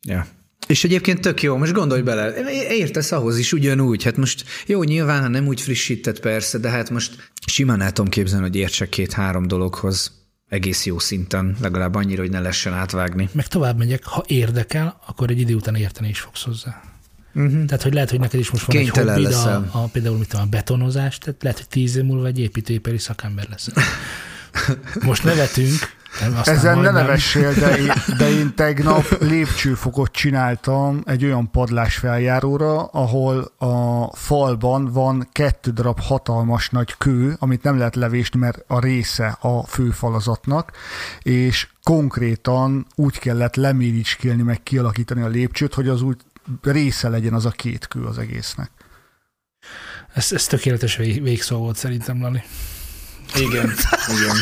ja. És egyébként tök jó, most gondolj bele, értesz ahhoz is ugyanúgy, hát most jó, nyilván, ha nem úgy frissített persze, de hát most simán el tudom képzelni, hogy értsek két-három dologhoz egész jó szinten, legalább annyira, hogy ne lehessen átvágni. Meg tovább megyek, ha érdekel, akkor egy idő után érteni is fogsz hozzá. Uh-huh. Tehát, hogy lehet, hogy neked is most van. Kénytelen egy hobbid, a, a, például mit tudom, a betonozás, tehát lehet, hogy tíz év múlva egy építőipari szakember lesz. Most nevetünk, Ezen ne nevessél, de én, de én tegnap lépcsőfokot csináltam egy olyan padlás feljáróra, ahol a falban van kettő darab hatalmas nagy kő, amit nem lehet levésni, mert a része a főfalazatnak, és konkrétan úgy kellett leméricskélni, meg kialakítani a lépcsőt, hogy az úgy része legyen az a két kő az egésznek. Ez, ez tökéletes vég- végszó volt szerintem, Lali. Igen, igen.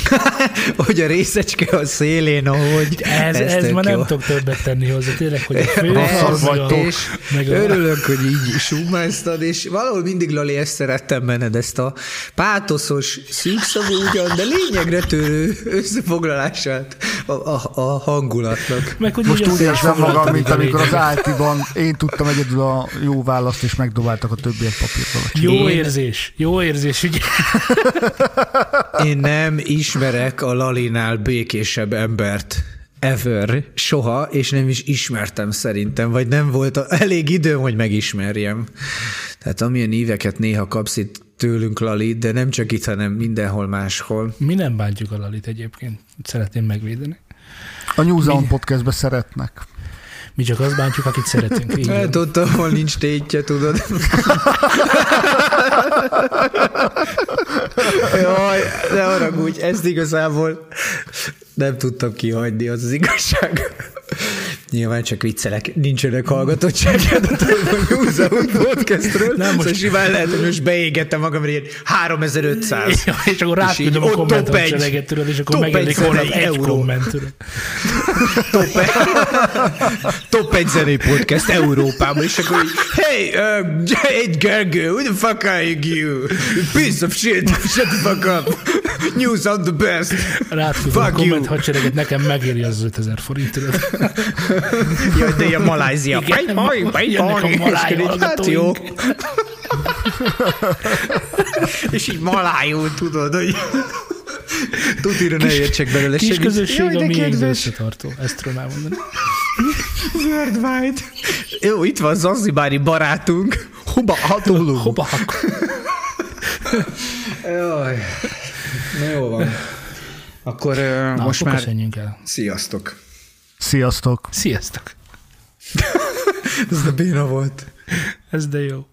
hogy a részecske a szélén, ahogy. Ez, ez, ez már nem tudok többet tenni hozzá. Tényleg, hogy a fő vagytok. És meg a, örülök, hogy így sumáztad, és valahol mindig, Lali, ezt szerettem benned, ezt a pátoszos, szűkszavú ugyan, de lényegre törő összefoglalását a, a, a hangulatnak. meg hogy Most úgy érzem magam, mint amikor az áltiban én tudtam egyedül a jó választ, és megdobáltak a többiek papírt alatt. Jó Én- érzés, jó érzés, ugye? Én nem ismerek a Lalinál békésebb embert. Ever. Soha, és nem is ismertem szerintem, vagy nem volt a, elég időm, hogy megismerjem. Tehát amilyen éveket néha kapsz itt tőlünk, Lali, de nem csak itt, hanem mindenhol máshol. Mi nem bántjuk a Lalit egyébként, szeretném megvédeni. A New Zealand podcastbe szeretnek. Mi csak azt bántjuk, akit szeretünk. Így Hát ott, ahol nincs tétje, tudod. Jaj, ne haragudj, ezt igazából nem tudtam kihagyni, az az igazság. Nyilván csak viccelek, nincsenek hallgatottságát a Múzeum podcastről. Nem, most... Szóval simán lehet, hogy most beégettem magam, ilyen 3500. Ja, és akkor rátküldöm a kommentet tudod, és akkor megjelenik holnap egy euró. komment, top, egy, top egy zenei podcast Európában, és akkor így, hey, uh, egy Gergő, who the fuck are you? Piece of shit, shut the fuck up. News on the best. Rátküldöm a komment hadsereget, nekem megéri az 5000 forint, tudod. Jaj, de ilyen Malázia. Igen, baj, baj, a maláj Hát jó. És így malájul tudod, hogy Tutira ne értsek belőle Kis közösség a miénk összetartó. Ezt tudom elmondani. Worldwide. Jó, itt van Zanzibári barátunk. Hoba hatulunk. Hoba Jaj. Na jó van. Akkor uh, Na, most már... el. Sziasztok. Sziasztok. Sziasztok. Ez de béna volt. Ez de jó.